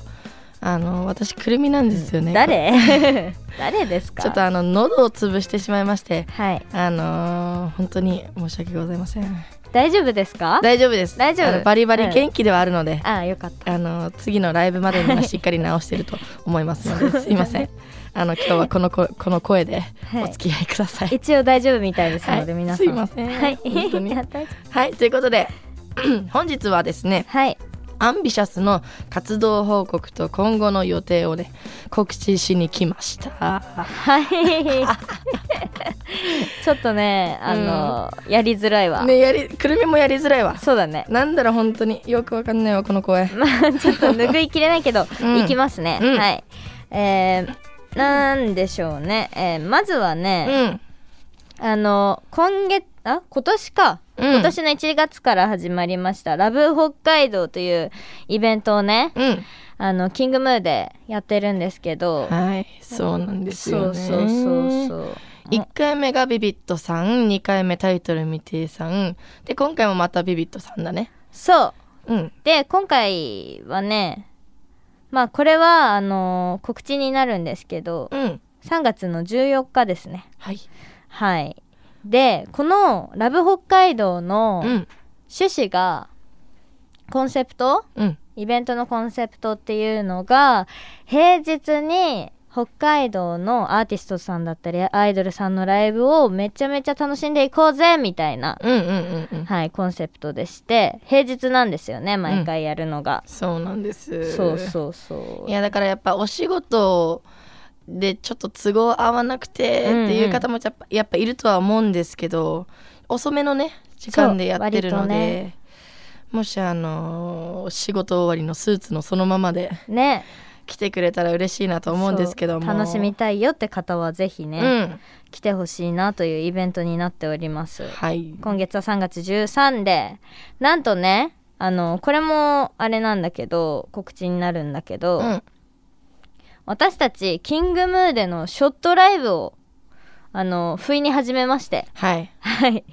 あの私くるみなんですよね、誰？誰ですか？ちょっとあの喉を潰してしまいましてはい。あのー本当に申し訳ございません大丈夫ですか？大丈夫です。大丈夫？バリバリ元気ではあるので、ああよかった。あの次のライブまでにはしっかり直してると思いますので すいません。あの今日はこのここの声ではい。お付き合いください。一応大丈夫みたいですので、はい。皆さん。すいません。はい。はいということで 本日はですね夫はいアンビシャスの活動報告と今後の予定をね告知しに来ました。はい。ちょっとねあの、やりづらいわ、ねやりくるみもやりづらいわ。そうだね。なんだろう本当によくわかんないわこの声。まあちょっと拭いきれないけど、うん。いきますね、うん。はい。えー、なんでしょうね、えーまずはうね、ん。あの今月あ今年か、うん。今年の1月から始まりましたラブ北海道というイベントをねうん。あのキングムーでやってるんですけど、はいそうなんですよね。そうそうそうそう。1回目がビビットさん2回目タイトル未定さん。で今回もまたビビットさんだね。そう。うん。で今回はねまあこれはあの告知になるんですけどうん。3月の14日ですね。はい。はいでこの「ラブ北海道」のうん。趣旨がコンセプト？うん。イベントのコンセプトっていうのが平日に北海道のアーティストさんだったりアイドルさんのライブをめちゃめちゃ楽しんでいこうぜみたいな、うんうんうんうん。はい、コンセプトでして平日なんですよね毎回やるのが、そうなんです。そうそうそう。いやだからやっぱお仕事でちょっと都合合わなくてっていう方もやっぱ,、やっぱいるとは思うんですけど遅めのね時間でやってるので、ね。もしあのー仕事終わりのスーツのそのままでね。来てくれたら嬉しいなと思うんですけども。楽しみたいよって方はぜひね、うん。来てほしいなというイベントになっております。はい。今月は3月13でなんとねあのこれもあれなんだけど告知になるんだけど、うん私たちキングムーでのショットライブをあの不意に始めまして。はい。はい、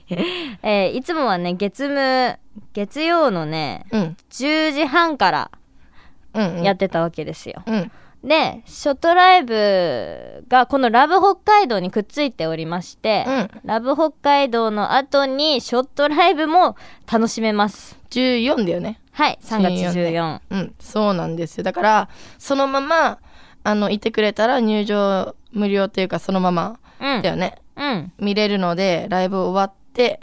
えーいつもはね月無月曜のねうん。10時半からうんうん。やってたわけですよ、うん。でショットライブがこのラブ北海道にくっついておりまして、うん。ラブ北海道の後にショットライブも楽しめます。14だよね。はい3月14 14うんそうなんですよ。だからそのままあのいてくれたら入場無料っていうかそのままうん。だよね、うん。見れるのでライブ終わって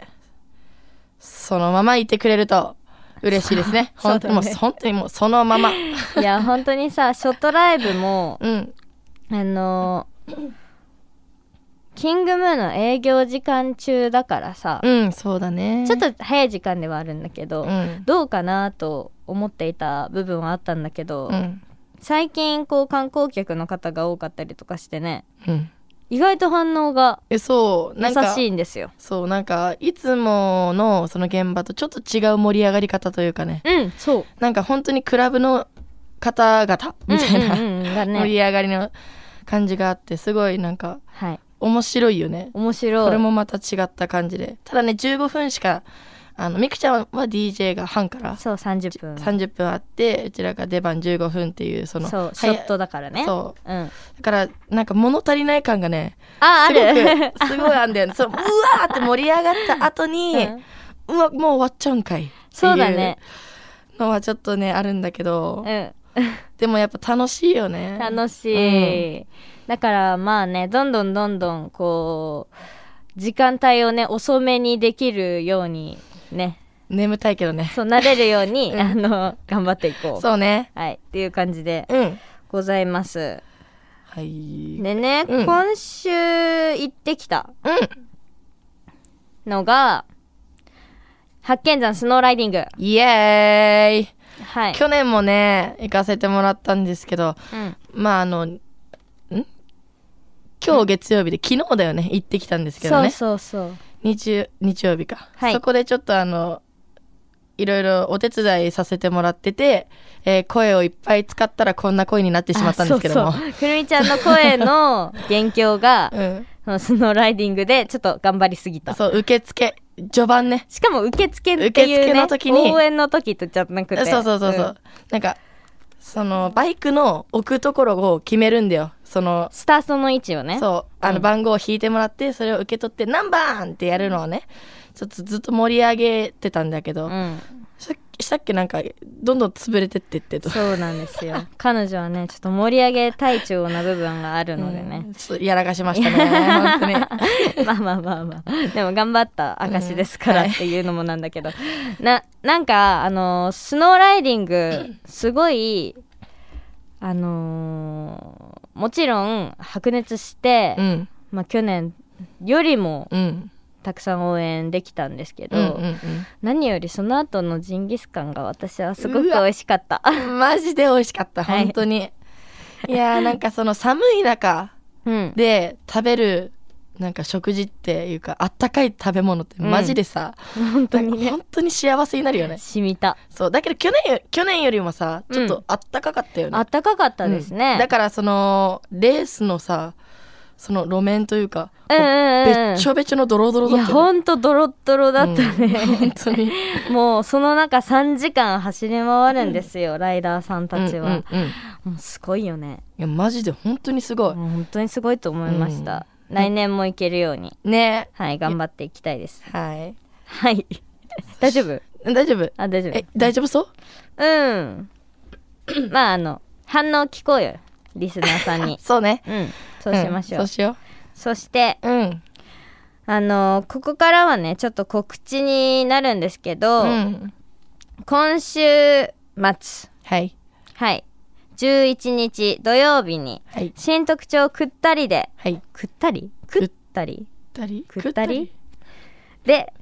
そのままいてくれると嬉しいですね。本当にもう本当にもうそのまま。いや本当にさショットライブもうん。あのキングムーの営業時間中だからさ、うんそうだね。ちょっと早い時間ではあるんだけど、うん。どうかなと思っていた部分はあったんだけど、うん最近こう観光客の方が多かったりとかしてねうん。意外と反応がえそう。な優しいんですよ。そうなんかいつものその現場とちょっと違う盛り上がり方というかね。うんそう。なんか本当にクラブの方々みたいな、うんうんうんが盛ねり上がりの感じがあってすごいなんかはい。面白いよね。面白い。これもまた違った感じで。ただね15分しかあのみくちゃんは DJ が半からそう30分。30分あってうちらが出番15分っていうそのそうショットだからね。そう。うん、だからなんか物足りない感がねああすごるく すごいあんだよね。そううわーって盛り上がった後に、うん。うわもう終わっちゃうんかいそうだね。っていうのはちょっとねあるんだけど、うん。でもやっぱ楽しいよね。楽しい、だからまあねどんどんどんどんこう時間帯をね遅めにできるようにね。眠たいけどね。そうなれるように、うん。あの頑張っていこう。そうね。はい。っていう感じでうん。ございます。はい。でね、うん。今週行ってきたうん。のが八犬山スノーライディング。イエーイ。はい、去年もね行かせてもらったんですけどうん、まああのん？今日月曜日で昨日だよね行ってきたんですけどね。そうそうそう日日曜日か、はい。そこでちょっとあのいろいろお手伝いさせてもらってて、えー声をいっぱい使ったらこんな声になってしまったんですけども。あそうそう。くるみちゃんの声の 元凶がうん。そのスノーライディングでちょっと頑張りすぎた。そう受付。序盤ね。しかも受付っていう受付ねの時に。応援の時とじゃなくて。そうそうそうそう、ん。なんかそのバイクの置くところを決めるんだよ。そのスタートの位置をね。そうあうん。の番号を引いてもらってそれを受け取って何番ってやるのをねちょっとずっと盛り上げてたんだけど、うん。さしたっけ？なんかどんどん潰れてってってと。そうなんですよ。彼女はねちょっと盛り上げ隊長な部分があるのでね、うんちょっとやらかしましたね。本当に。まあまあまあまあ。でも頑張った証ですからうんはい。っていうのもなんだけど、ななんかあのースノーライディングすごいあのーもちろん白熱して、うん。まあ、去年よりもうんたくさん応援できたんですけど、うんうん何よりその後のジンギスカンが私はすごく美味しかった。う んマジで美味しかったはい。本当に、い、やーなんかその寒い中うん、で食べるなんか食事っていうかあったかい食べ物ってマジでさ、本当にね。本当に幸せになるよね。染みた。そうだけど去年よ去年よりもさちょっとあったかかったよね、あったかかったですね、うん。だからそのレースのさその路面というか、うんうんうん。べっちょべちょのドロドロいやだったよね。ほんとドロッドロだったね、うん本当に。もうその中3時間走り回るんですよ、ライダーさんたちは、うんうんうん。いもうすごいよね。やマジで本当にすごい、本当にすごいと思いました、来年も行けるように。ね。はい頑張っていきたいです。はい。はい。大丈夫？大丈夫？あ大丈夫。え大丈夫そう？うん。まああの反応聞こうよリスナーさんに。そうね。うんそうしましょう、んそうしよそしてううん。あのここからはねちょっと告知になるんですけど、うん。今週末。はい。はい。11日土曜日にはい。新特徴くったりではい。くったり？くったり？たり？くったり？で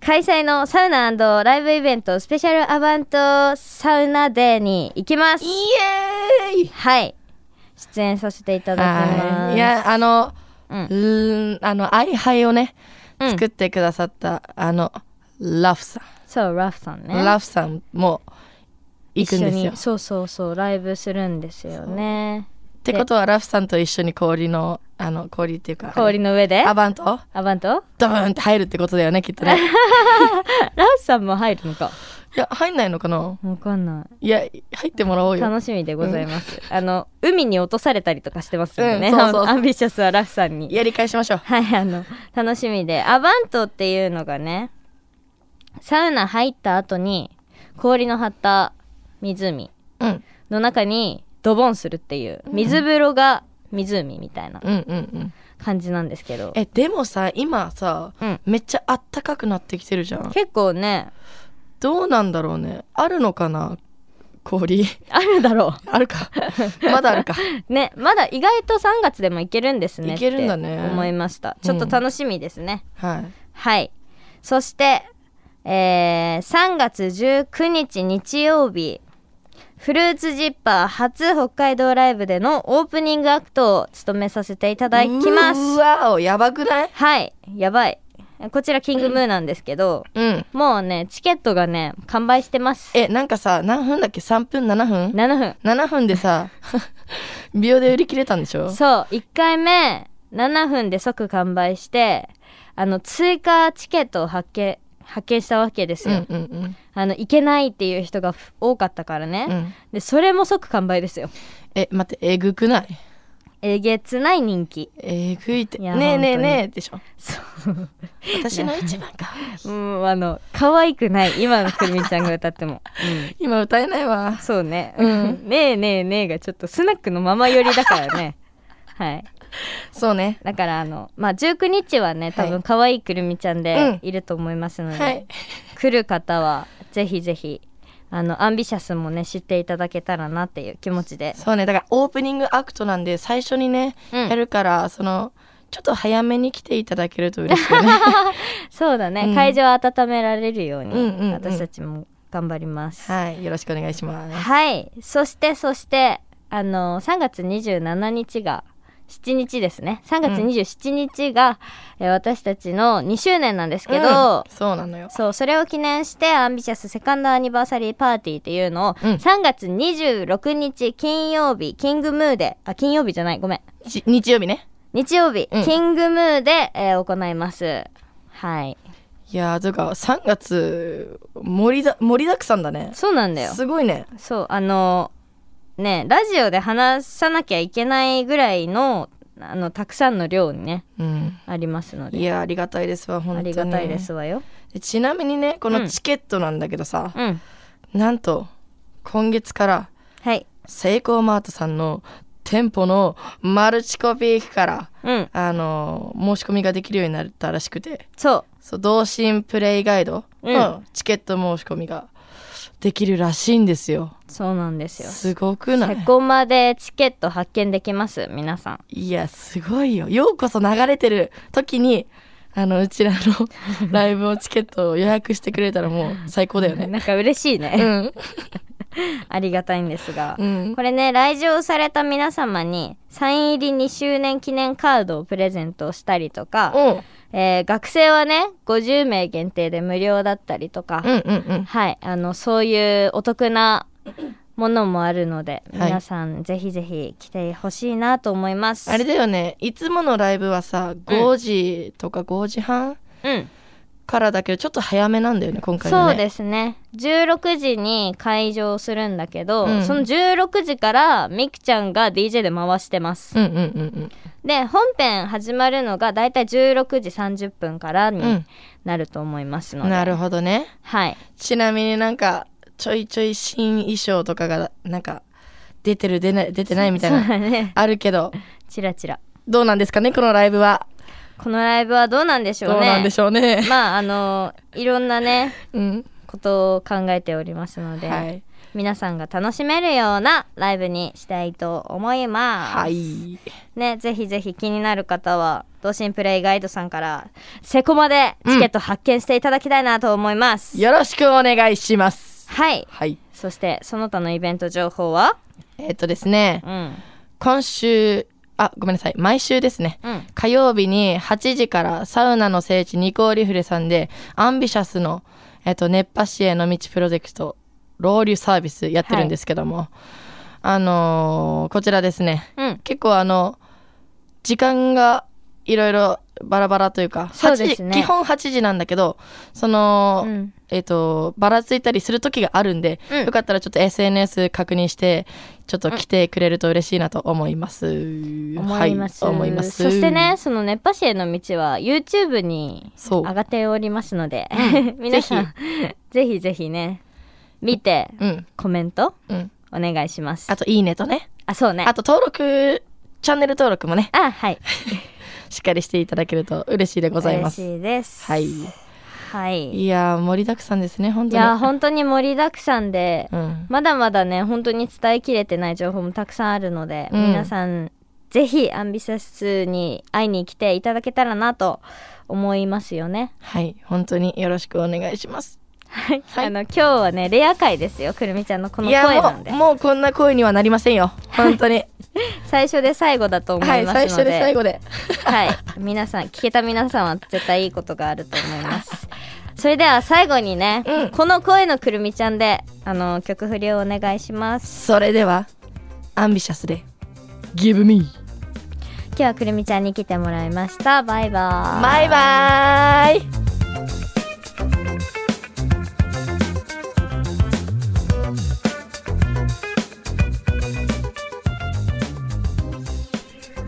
開催のサウナライブイベントスペシャルアバントサウナデーに行きます。イエーイ！はい出演させていただきまはい。すいやあのうん。あのアイハイをねうん。作ってくださったあのラフさん。そうラフさんね。ラフさんも行くんですよ。そうそうそうライブするんですよね。ってことはラフさんと一緒に氷のあの氷っていうか氷の上で？アバント？アバント？ドブーンって入るってことだよねきっとね。ラフさんも入るのかいや入んないのかな？わかんない。いや入ってもらおうよ。楽しみでございます、あの海に落とされたりとかしてますんでね、うん。そうそうそう。アンビシャスはラフさんに。やり返しましょう。はいあの楽しみで。アバントっていうのがねサウナ入った後に氷の張った湖うん。の中にドボンするっていう水風呂が湖みたいなうんうんうん。感じなんですけど、えでもさ今さ、うん。めっちゃあったかくなってきてるじゃん。結構ねどうなんだろうね。あるのかな？氷。あるだろあるか。まだあるか。う ねまだ意外と3月でもいけるんですねいけるんだね思いましたちょっと楽しみですね、はい。はい。そして、えー3月19日日曜日、フルーツジッパー初北海道ライブでのオープニングアクトを務めさせていただきまうす。わおやばくない？はい。やばい。こちらキングムーなんですけど、うん。もうね、チケットがね、完売してます。えなんかさ何分だっけ？3分？7分？7分。7分でさ 秒で売り切れたんでしょ？そう、1回目、7分で即完売して、あの、追加チケットを発見、発見したわけですよ。うんうんうんあの、行けないっていう人がふ多かったからね。うんでそれも即完売ですよえ待ってえぐくない？えげつない人気。えぐいって。ねえねえねえでしょ？そう。私の一番か。うんあの可愛くない。今のくるみちゃんが歌っても、今歌えないわ。うん、そうね、うん。ねえねえねえがちょっとスナックのまま寄りだからね。はい。そうね。だからあのまあ19日はね多はい。分可愛いくるみちゃんでうん。いると思いますので、はい。来る方はぜひぜひあのアンビシャスもね知っていただけたらなっていう気持ちで。そうね。だからオープニングアクトなんで最初にね、うん。やるからそのちょっと早めに来ていただけると嬉しいよね。そうだね、うん。会場を温められるように、うんうんうん。私たちも頑張ります。はい。よろしくお願いします。はい。そしてそしてあの3月27日が7日ですね。3月27日が、えー私たちの2周年なんですけど、うん。そうなのよ。そうそれを記念してアンビシャスセカンドアニバーサリーパーティーっていうのを、うん。3月26日金曜日キングムーであ金曜日じゃないごめん。し日曜日ね。日曜日、うん。キングムーで、えー行います。はい。いやーというか3月盛りだ盛りだくさんだね。そうなんだよ。すごいね。そうあのねラジオで話さなきゃいけないぐらいのあのたくさんの量にねうん。ありますのいでやありがたいですわ本当に。ありがたいですわよ。でちなみにねこうんのチケットなんだけどさ、うん。なんと今月からはい。セイコーマートさんの店舗のマルチコピー機からうん。あの申し込みができるようになったらしくて。そう。そう同心プレイガイドうん。のチケット申し込みができるらしいんですよ。そうなんですよ。すごくなセいコマでチケット発見できます？皆さん。いやすごいよ。ようこそ流れてる時にあのうちらの ライブをチケットを予約してくれたらもう最高だよね。なんか嬉しいうね、ん。ありがたいんですが、うん。これね来場された皆様にサイン入り2周年記念カードをプレゼントしたりとか、うんえー学生はね50名限定で無料だったりとか、うんうんうん。はいあのそういうお得なものもあるので、はい。皆さんぜひぜひ来てほしいなと思います。あれだよね。いつものライブはさ5時とか5時半？うんからだけどちょっと早めなんだよね今回はね。そうですね。16時に会場するんだけど、うん。その16時からみくちゃんが DJ で回してます、うんうんうんで本編始まるのがだいたい16時30分からにうん。なると思いますので、うんなるほどね。はい。ちなみになんかちょいちょい新衣装とかがなんか出てる出ない出てないみたいなあるけど。チラチラ。どうなんですかねこのライブはこのライブはどうなんでしょうね。どうなんでしょうね。まああのいろんなね うん。ことを考えておりますので、はい。皆さんが楽しめるようなライブにしたいと思います。はい。ね、ぜひぜひ気になる方は、同心プレイガイドさんから、セコマでチケット発見していただきたいなと思います。よろしくお願いします。はい。はい。そして、その他のイベント情報は？えっとですね。うん。今週あごめんなさい。毎週ですね。うん。火曜日に8時からサウナの聖地ニコーリフレさんでアンビシャスの、えっと、熱波師への道プロジェクトロウリュサービスやってるんですけども、あのーこちらですね。うん。結構あの時間がいろいろバラバラというかそうですね。8時基本8時なんだけどその、うん。えっ、とばらついたりする時があるんで、うん。よかったらちょっと SNS 確認してちょっと来てくれると嬉しいなと思います、思います,、はい、思います。そしてね、その熱波師への道は YouTube に上がっておりますので、皆さん、ぜひぜひね、見て、うん。コメントうん。お願いします。あといいねとね。あ、そうね。あと登録チャンネル登録もね。あ、はい。しっかりしていただけると嬉しいでございます嬉しいです。はいはい。いいやー盛りだくさんですね本当にや、本当に盛りだくさんで、うんまだまだね、本当に伝えきれてない情報もたくさんあるので、うん皆さん、ぜひアンビシャスに会いに来ていただけたらなと思いますよね。はい本当によろしくお願いしますはい。はいあの、今日はね、レア回ですよ、くるみちゃんのこの声なんでもう。もうこんな声にはなりませんよ本当に 最初で最後だと思はいいますので、最初で最後で はい、皆さん聞けた皆さんは絶対いいことがあると思います。それでは最後にね、うんこの声のくるみちゃんであの曲振りをお願いします。それではアンビシャスで Give me 今日はくるみちゃんに来てもらいました。バイバイ。バイバイ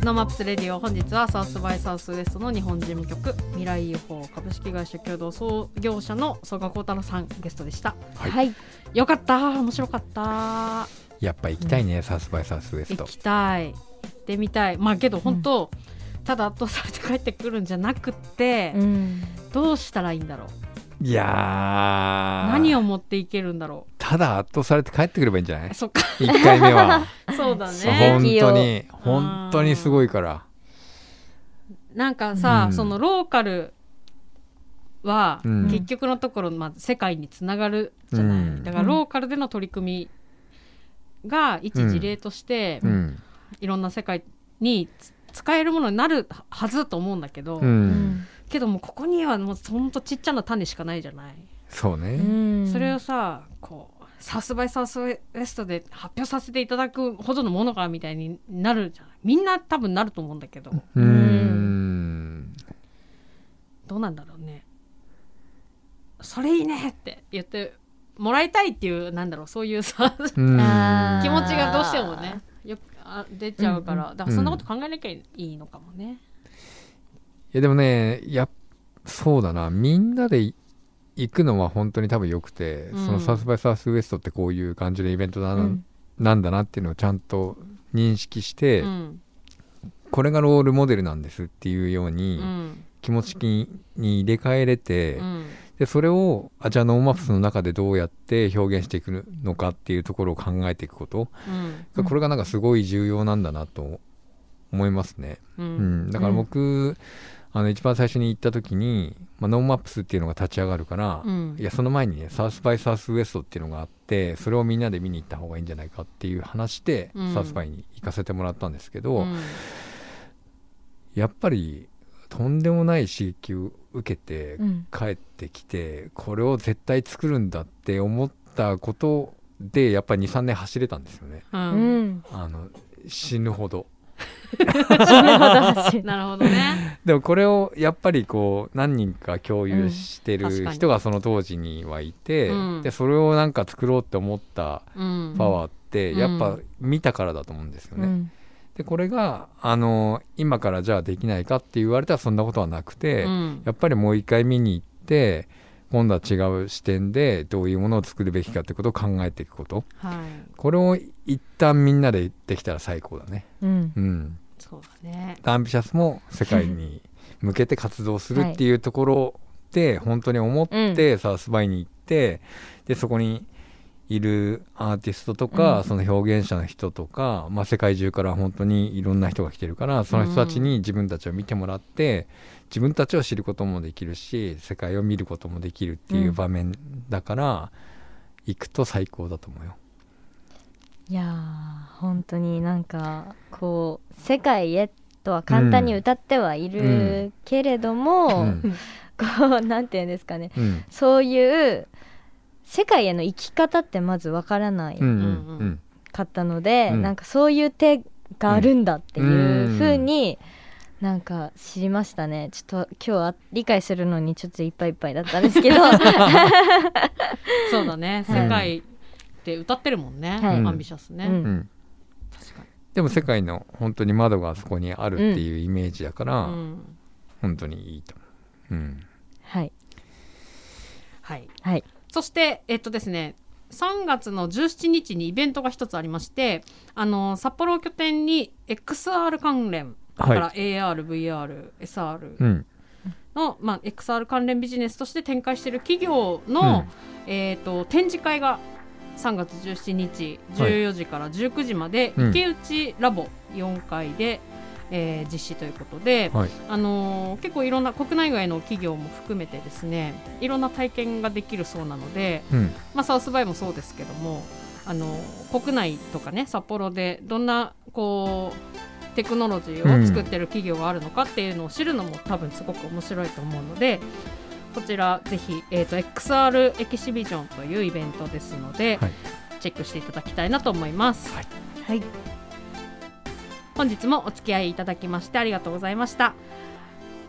ノーマップスレディオ本日はサウスバイサウスウエストの日本事務局未来 UFO 株式会社共同創業者の曽我幸太郎さんゲストでした。はい。はい。よかった。面白かった。やっぱ行きたいね、サウスバイサウスウエスト。行きたい。行ってみたい。まあけど本当、ただ圧倒されて帰ってくるんじゃなくって、うん。どうしたらいいんだろう。いやー。何を持っていけるんだろただ圧倒されて帰ってくればいいんじゃない？うそっか。1回目は。そうだね。本当にうん本当にすごいから。なんかさ、うん。そのローカルは、うん。結局のところ、まあ、世界につながるじゃない、うん。だからローカルでの取り組みが一事例として、うん。いろんな世界につ使えるものになるはずと思うんだけど。けどもうここにはもうほんとちっちゃな種しかないじゃない、そうね、うん。それをさこうサウスバイサウスウエストで発表させていただくほどのものがみたいになるじゃない。みんな多分なると思うんだけど。うーん。どうなんだろうね。それいいねって言ってもらいたいっていうなんだろうそういうさ気持ちがどうしてもねよくあ出ちゃうから、だからそんなこと考えなきゃいいのかもね。いやでもねやっそうだな。みんなでい行くのは本当に多分よくて、うん。そのサウスバイサウスウエストってこういう感じのイベントだな,、うん。なんだなっていうのをちゃんと認識して、うん。これがロールモデルなんですっていうように、うん。気持ちに入れ替えれて、うん。でそれをあじゃあノーマップスの中でどうやって表現していくのかっていうところを考えていくこと、うん。これがなんかすごい重要なんだなと思いますね。ううんん、だから僕、あの一番最初に行った時に、まあ、ノーマップスっていうのが立ち上がるから、うん。いやその前にねサウスバイサウスウエストっていうのがあってそれをみんなで見に行った方がいいんじゃないかっていう話で、うん。サウスバイに行かせてもらったんですけど、うん。やっぱりとんでもない刺激を受けてうん。帰ってきて、これを絶対作るんだって思ったことでやっぱり23年走れたんですよね。あの死ぬほど。なるほどね。でもこれをやっぱりこう何人か共有してる人がその当時にはいて、うん。でそれをなんか作ろうって思ったうん。パワーってうん。やっぱ見たからだと思うんですよね。うん。でこれがあの今からじゃあできないかって言われたらそんなことはなくて、うん。やっぱりもう一回見に行って今度は違う視点でどういうものを作るべきかってことを考えていくこと。はい。これを一旦みんなでできたら最高だね。うん。うん、そうだね。アンビシャスも世界に向けて活動するっていうところで本当に思ってサウスバイに行ってでそこにいるアーティストとか、うん。その表現者の人とか、まあ、世界中から本当にいろんな人が来てるからその人たちに自分たちを見てもらって自分たちを知ることもできるし世界を見ることもできるっていう場面だから、行くと最高だと思うよ。いやー本当になんかこう世界へとは簡単に歌ってはいるけれども、うん。こうなんていうんですかね。うん。そういう世界への生き方ってまずわからないうんうんかったので、うん。なんかそういう手があるんだっていううん。風になんか知りましたねちょっと今日は理解するのにちょっといっぱいいっぱいだったんですけどそうだね。はい世界って歌ってるもんね。はいアンビシャスね。うんうん確かに。でも世界の本当に窓があそこにあるっていうイメージだから、うん本当にいいと思う。うん。はいはい。はいそしてえっとですね。3月の17日にイベントが一つありましてあの札幌を拠点に XR 関連だから AR、VR、SR うん。の、まあ、XR 関連ビジネスとして展開している企業の、えー、と展示会が3月17日14時から19時まで、うん池内ラボ4階で、えー実施ということで、はい。あのー結構いろんな国内外の企業も含めてですねいろんな体験ができるそうなので、うん。まあ、サウスバイもそうですけども、あのー国内とかね札幌でどんなこうテクノロジーを作ってる企業があるのかっていうのを知るのも多分すごく面白いと思うのでこちらぜひ、えー、と XR エキシビジョンというイベントですので、はい。チェックしていただきたいなと思います。はい。はい。本日もお付き合いいただきましてありがとうございました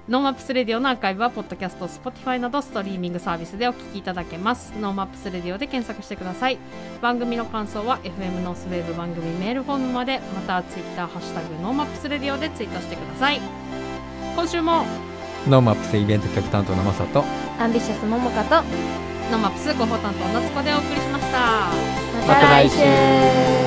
ノーマップスレディオのアーカイブはポッドキャスト Spotify などストリーミングサービスでお聞きいただけます。ノーマップスレディオで検索してください。番組の感想は FM ノースウェーブ番組メールフォームまでまたツイッターハッシュタグノーマップスレディオでツイートしてください。今週も。ノーマップスイベント企画担当のマサと、アンビシャスももかと。ノーマップス広報担当夏子でお送りしました。また来週